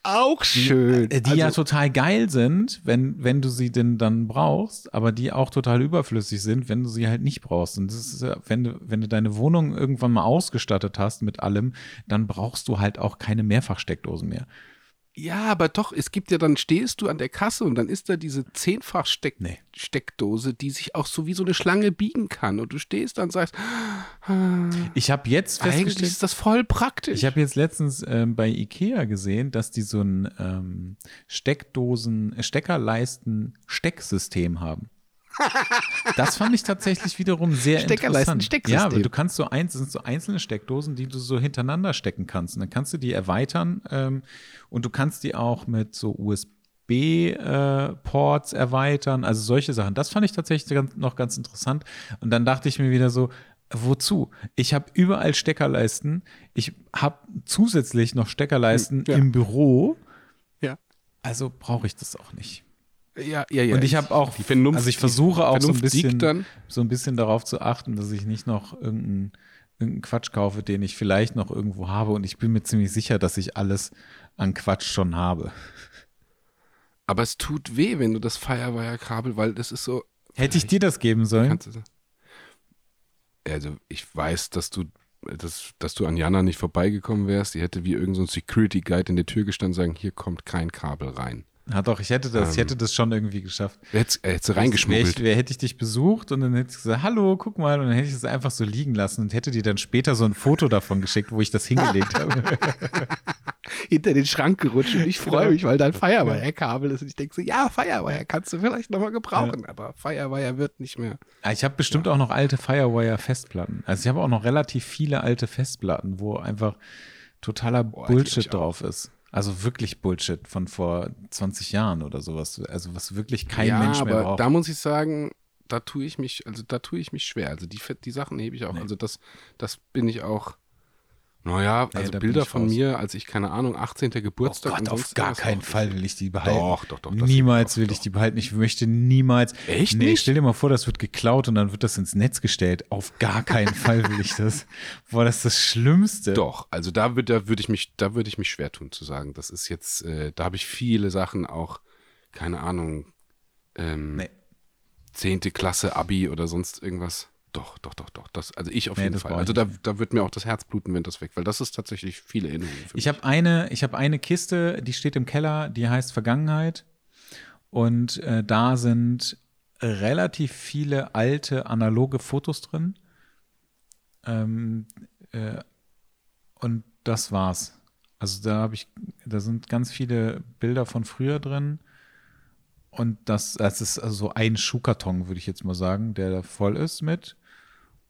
Auch schön. Die, äh, die also, ja total geil sind, wenn, wenn du sie denn dann brauchst, aber die auch total überflüssig sind, wenn du sie halt nicht brauchst. Und das ist, wenn du, wenn du deine Wohnung irgendwann mal ausgestattet hast mit allem, dann brauchst du halt auch keine Mehrfachsteckdosen mehr. Ja, aber doch, es gibt ja dann, stehst du an der Kasse und dann ist da diese Zehnfach-Steckdose, nee. die sich auch so wie so eine Schlange biegen kann. Und du stehst dann und sagst, ah, ich habe jetzt festgestellt, eigentlich ist das voll praktisch. Ich habe jetzt letztens ähm, bei Ikea gesehen, dass die so ein ähm, Steckdosen, Steckerleisten, Stecksystem haben. Das fand ich tatsächlich wiederum sehr interessant. Stecksystem. Ja, aber du kannst so eins, sind so einzelne Steckdosen, die du so hintereinander stecken kannst. Und dann kannst du die erweitern ähm, und du kannst die auch mit so USB-Ports äh, erweitern, also solche Sachen. Das fand ich tatsächlich ganz, noch ganz interessant. Und dann dachte ich mir wieder so, wozu? Ich habe überall Steckerleisten. Ich habe zusätzlich noch Steckerleisten ja. im Büro. Ja. Also brauche ich das auch nicht. Ja, ja, ja. Und ich habe auch, die Vernunft, also ich versuche auch so ein, bisschen, so ein bisschen darauf zu achten, dass ich nicht noch irgendeinen irgendein Quatsch kaufe, den ich vielleicht noch irgendwo habe. Und ich bin mir ziemlich sicher, dass ich alles an Quatsch schon habe. Aber es tut weh, wenn du das Firewire-Kabel, weil das ist so. Hätte ich dir das geben sollen? Also, ich weiß, dass du, dass, dass du an Jana nicht vorbeigekommen wärst. Die hätte wie irgendein so Security Guide in der Tür gestanden und sagen: Hier kommt kein Kabel rein. Ja, doch, ich hätte das, ähm, ich hätte das schon irgendwie geschafft. Hätte hättest du reingeschmuggelt. Wer, hätte ich dich besucht und dann hätte ich gesagt, hallo, guck mal, und dann hätte ich es einfach so liegen lassen und hätte dir dann später so ein Foto davon geschickt, wo ich das hingelegt habe. Hinter den Schrank gerutscht und ich freue mich, weil da ein Firewire-Kabel ist und ich denke so, ja, Firewire kannst du vielleicht nochmal gebrauchen, ja. aber Firewire wird nicht mehr. Ja, ich habe bestimmt ja. auch noch alte Firewire-Festplatten. Also ich habe auch noch relativ viele alte Festplatten, wo einfach totaler Boah, Bullshit drauf ist. Also wirklich Bullshit von vor 20 Jahren oder sowas. Also was wirklich kein ja, Mensch mehr aber braucht. Da muss ich sagen, da tue ich mich, also da tue ich mich schwer. Also die, die Sachen hebe ich auch. Nee. Also das, das bin ich auch. Naja, also nee, Bilder von mir, als ich, keine Ahnung, 18. Geburtstag. Oh Gott, auf gar keinen Fall will ich die behalten. Doch, doch, doch. Niemals will ich die behalten. Ich möchte niemals. Echt nee, nicht? stell dir mal vor, das wird geklaut und dann wird das ins Netz gestellt. Auf gar keinen Fall will ich das. Boah, das ist das Schlimmste. Doch, also da, da würde ich mich, da würde ich mich schwer tun zu sagen. Das ist jetzt, äh, da habe ich viele Sachen auch, keine Ahnung, ähm, nee. 10. Klasse, Abi oder sonst irgendwas. Doch, doch, doch, doch. Das, also ich auf nee, jeden Fall. Also da, da wird mir auch das Herz bluten, wenn das weg, weil das ist tatsächlich viele Erinnerungen. Ich habe eine, ich habe eine Kiste, die steht im Keller, die heißt Vergangenheit. Und äh, da sind relativ viele alte analoge Fotos drin. Ähm, äh, und das war's. Also da habe ich, da sind ganz viele Bilder von früher drin. Und das, das ist also so ein Schuhkarton, würde ich jetzt mal sagen, der da voll ist mit.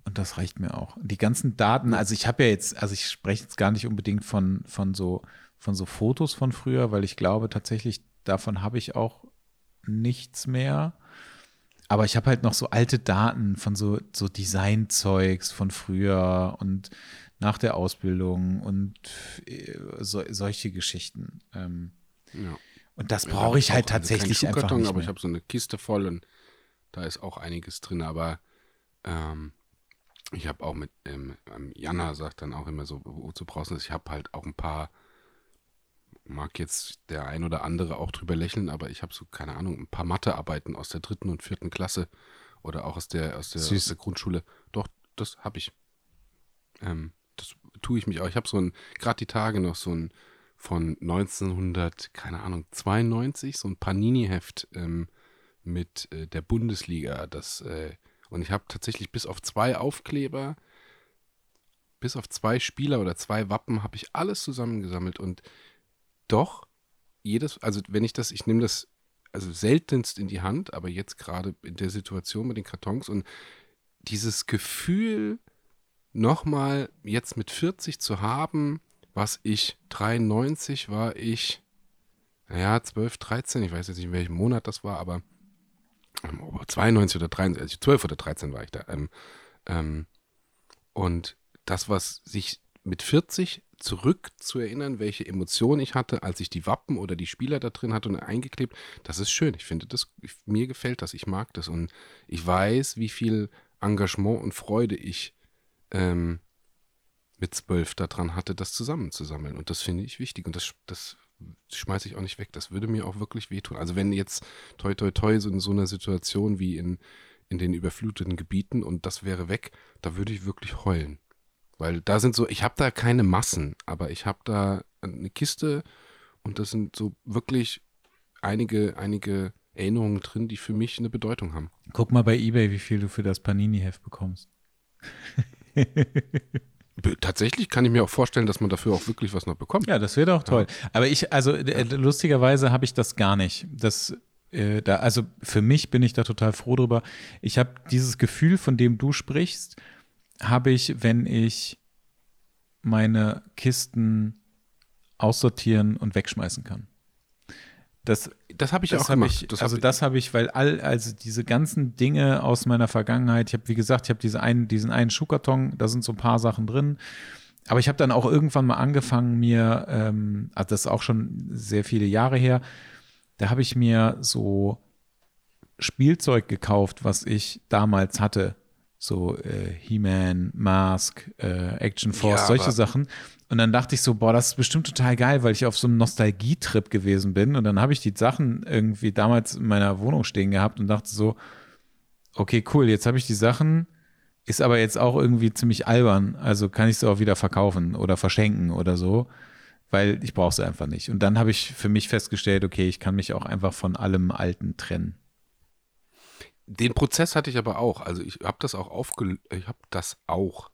Und das reicht mir auch. Die ganzen Daten, also ich habe ja jetzt, also ich spreche jetzt gar nicht unbedingt von, von, so, von so Fotos von früher, weil ich glaube tatsächlich, davon habe ich auch nichts mehr. Aber ich habe halt noch so alte Daten von so, so Designzeugs von früher und nach der Ausbildung und äh, so, solche Geschichten. Ähm, ja. Und das brauche ich halt also tatsächlich einfach nicht mehr. Aber ich habe so eine Kiste voll und da ist auch einiges drin. Aber ähm, ich habe auch mit, ähm, ähm, Jana sagt dann auch immer so, wozu brauchst du das? Ich habe halt auch ein paar, mag jetzt der ein oder andere auch drüber lächeln, aber ich habe so, keine Ahnung, ein paar Mathearbeiten aus der dritten und vierten Klasse oder auch aus der, aus der, aus der Grundschule. Doch, das habe ich. Ähm, das tue ich mich auch. Ich habe so ein, gerade die Tage noch so ein von 1900, keine Ahnung, 92, so ein Panini-Heft ähm, mit äh, der Bundesliga, das äh, und ich habe tatsächlich bis auf zwei Aufkleber, bis auf zwei Spieler oder zwei Wappen, habe ich alles zusammengesammelt. Und doch, jedes, also wenn ich das, ich nehme das also seltenst in die Hand, aber jetzt gerade in der Situation mit den Kartons und dieses Gefühl, nochmal jetzt mit 40 zu haben, was ich 93 war ich, naja, 12, 13, ich weiß jetzt nicht, in welchem Monat das war, aber 92 oder 93, 12 oder 13 war ich da. Ähm, ähm, und das, was sich mit 40 zurück zu erinnern, welche Emotionen ich hatte, als ich die Wappen oder die Spieler da drin hatte und eingeklebt, das ist schön. Ich finde das, mir gefällt das, ich mag das und ich weiß, wie viel Engagement und Freude ich ähm, mit zwölf daran hatte, das zusammenzusammeln. Und das finde ich wichtig und das, das schmeiße ich auch nicht weg. Das würde mir auch wirklich wehtun. Also wenn jetzt toi toi toi so in so einer Situation wie in, in den überfluteten Gebieten und das wäre weg, da würde ich wirklich heulen. Weil da sind so, ich habe da keine Massen, aber ich habe da eine Kiste und das sind so wirklich einige, einige Erinnerungen drin, die für mich eine Bedeutung haben. Guck mal bei eBay, wie viel du für das Panini-Heft bekommst. Tatsächlich kann ich mir auch vorstellen, dass man dafür auch wirklich was noch bekommt. Ja, das wäre doch toll. Ja. Aber ich, also äh, lustigerweise habe ich das gar nicht. Das, äh, da, also für mich bin ich da total froh drüber. Ich habe dieses Gefühl, von dem du sprichst, habe ich, wenn ich meine Kisten aussortieren und wegschmeißen kann. Das, das habe ich das auch gemacht. Ich, das also hab das habe ich, weil all, also diese ganzen Dinge aus meiner Vergangenheit, ich habe, wie gesagt, ich habe diese einen, diesen einen Schuhkarton, da sind so ein paar Sachen drin. Aber ich habe dann auch irgendwann mal angefangen, mir, ähm, also das ist auch schon sehr viele Jahre her, da habe ich mir so Spielzeug gekauft, was ich damals hatte. So äh, He-Man, Mask, äh, Action Force, ja, solche Sachen. Und dann dachte ich so, boah, das ist bestimmt total geil, weil ich auf so einem Nostalgietrip gewesen bin. Und dann habe ich die Sachen irgendwie damals in meiner Wohnung stehen gehabt und dachte so, okay, cool, jetzt habe ich die Sachen, ist aber jetzt auch irgendwie ziemlich albern. Also kann ich sie auch wieder verkaufen oder verschenken oder so, weil ich brauche sie einfach nicht. Und dann habe ich für mich festgestellt, okay, ich kann mich auch einfach von allem Alten trennen. Den Prozess hatte ich aber auch. Also ich habe das auch aufge ich habe das auch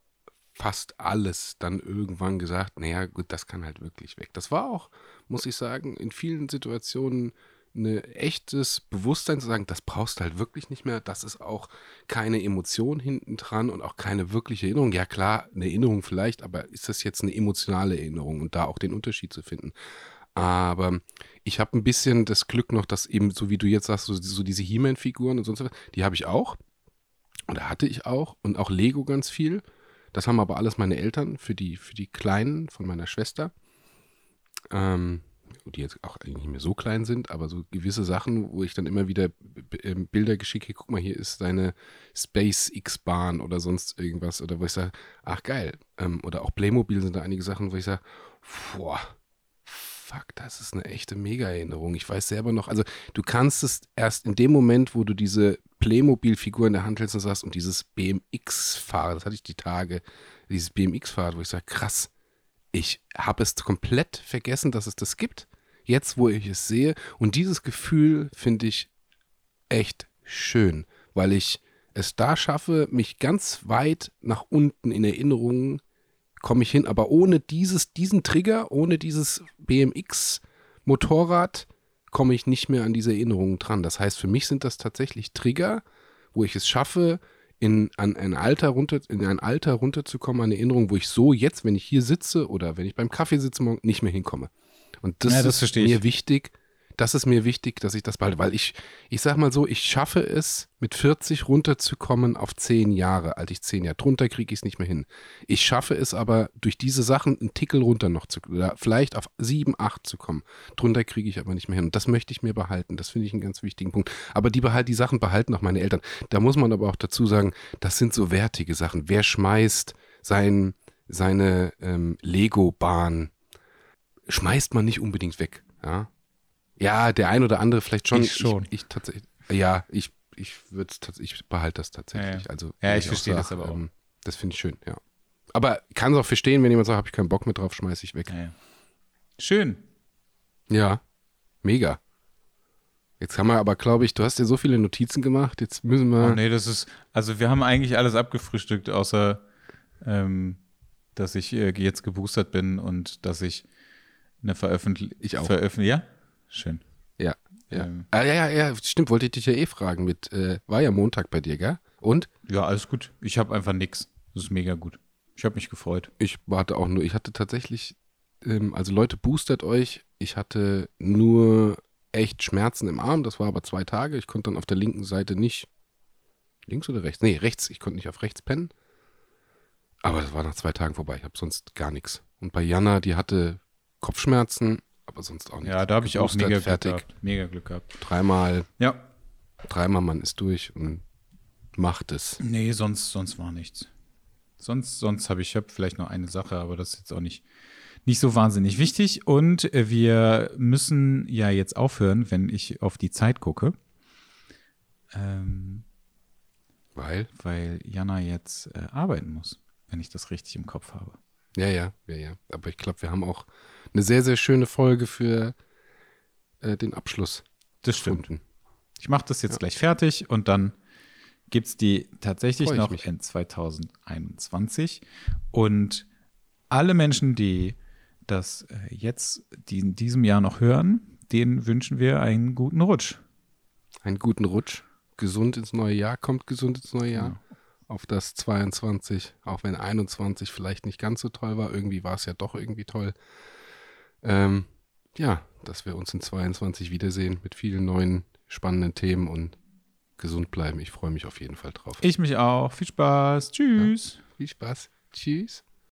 fast alles dann irgendwann gesagt, naja, gut, das kann halt wirklich weg. Das war auch, muss ich sagen, in vielen Situationen ein echtes Bewusstsein zu sagen, das brauchst du halt wirklich nicht mehr. Das ist auch keine Emotion hinten dran und auch keine wirkliche Erinnerung. Ja, klar, eine Erinnerung vielleicht, aber ist das jetzt eine emotionale Erinnerung und da auch den Unterschied zu finden? Aber ich habe ein bisschen das Glück noch, dass eben, so wie du jetzt sagst, so, so diese He-Man-Figuren und sonst was, die habe ich auch. Da hatte ich auch. Und auch Lego ganz viel. Das haben aber alles meine Eltern für die, für die Kleinen von meiner Schwester. Ähm, die jetzt auch eigentlich nicht mehr so klein sind, aber so gewisse Sachen, wo ich dann immer wieder ähm, Bilder geschicke, guck mal, hier ist deine SpaceX-Bahn oder sonst irgendwas, oder wo ich sage, ach geil. Ähm, oder auch Playmobil sind da einige Sachen, wo ich sage, boah, fuck, das ist eine echte Mega-Erinnerung. Ich weiß selber noch, also du kannst es erst in dem Moment, wo du diese Playmobil-Figur in der Hand hältst und sagst, und dieses BMX-Fahrrad, das hatte ich die Tage, dieses BMX-Fahrrad, wo ich sage, krass, ich habe es komplett vergessen, dass es das gibt. Jetzt, wo ich es sehe. Und dieses Gefühl finde ich echt schön, weil ich es da schaffe, mich ganz weit nach unten in Erinnerungen komme ich hin, aber ohne dieses, diesen Trigger, ohne dieses BMX-Motorrad komme ich nicht mehr an diese Erinnerungen dran. Das heißt, für mich sind das tatsächlich Trigger, wo ich es schaffe, in, an ein Alter runter, in ein Alter runterzukommen, eine Erinnerung, wo ich so jetzt, wenn ich hier sitze oder wenn ich beim Kaffee sitze morgen, nicht mehr hinkomme. Und das, ja, das ist mir wichtig, das ist mir wichtig, dass ich das behalte, weil ich, ich sag mal so, ich schaffe es, mit 40 runterzukommen auf 10 Jahre, als ich 10 Jahre. Drunter kriege ich es nicht mehr hin. Ich schaffe es aber, durch diese Sachen einen Tickel runter noch zu, oder vielleicht auf 7, 8 zu kommen. Drunter kriege ich aber nicht mehr hin. Und das möchte ich mir behalten. Das finde ich einen ganz wichtigen Punkt. Aber die behalt, die Sachen behalten auch meine Eltern. Da muss man aber auch dazu sagen, das sind so wertige Sachen. Wer schmeißt sein, seine ähm, Lego-Bahn, schmeißt man nicht unbedingt weg. Ja, ja, der ein oder andere vielleicht schon. Ich schon. Ich, ich tatsächlich. Ja, ich, ich würde ich behalte das tatsächlich. Ja, also, ja ich, verstehe das aber auch. Ähm, das finde ich schön, ja. Aber kann es auch verstehen, wenn jemand sagt, habe ich keinen Bock mehr drauf, schmeiße ich weg. Ja, Schön. Ja, mega. Jetzt haben wir aber, glaube ich, du hast ja so viele Notizen gemacht, jetzt müssen wir. Oh nee, das ist, also wir haben eigentlich alles abgefrühstückt, außer ähm, dass ich äh, jetzt geboostert bin und dass ich eine Veröffentlichung. Ich auch. Veröffentlich ja? Schön. Ja. Ja. Ähm, ah, ja, ja, ja, stimmt, wollte ich dich ja eh fragen mit, äh, war ja Montag bei dir, gell? Und? Ja, alles gut. Ich habe einfach nichts. Das ist mega gut. Ich habe mich gefreut. Ich warte auch nur, ich hatte tatsächlich, ähm, also Leute, boostert euch. Ich hatte nur echt Schmerzen im Arm, das war aber zwei Tage. Ich konnte dann auf der linken Seite nicht, links oder rechts? Nee, rechts, ich konnte nicht auf rechts pennen. Aber das war nach zwei Tagen vorbei. Ich habe sonst gar nichts. Und bei Jana, die hatte Kopfschmerzen aber sonst auch nicht. Ja, da habe ich auch mega fertig. Glück gehabt. Mega Glück gehabt. Dreimal. Ja. Dreimal man ist durch und macht es. Nee, sonst, sonst war nichts. Sonst, sonst habe ich, ich hab vielleicht noch eine Sache, aber das ist jetzt auch nicht, nicht so wahnsinnig wichtig. Und äh, wir müssen ja jetzt aufhören, wenn ich auf die Zeit gucke. Ähm, weil? Weil Jana jetzt äh, arbeiten muss, wenn ich das richtig im Kopf habe. Ja, ja, ja, ja. Aber ich glaube, wir haben auch eine sehr, sehr schöne Folge für äh, den Abschluss. Das stimmt. Gefunden. Ich mache das jetzt ja. gleich fertig und dann gibt es die tatsächlich noch mich. in 2021. Und alle Menschen, die das äh, jetzt die in diesem Jahr noch hören, denen wünschen wir einen guten Rutsch. Einen guten Rutsch. Gesund ins neue Jahr, kommt gesund ins neue Jahr. Ja auf das 22, auch wenn 21 vielleicht nicht ganz so toll war. Irgendwie war es ja doch irgendwie toll. Ähm, ja, dass wir uns in 22 wiedersehen mit vielen neuen spannenden Themen und gesund bleiben. Ich freue mich auf jeden Fall drauf. Ich mich auch. Viel Spaß. Tschüss. Ja, viel Spaß. Tschüss.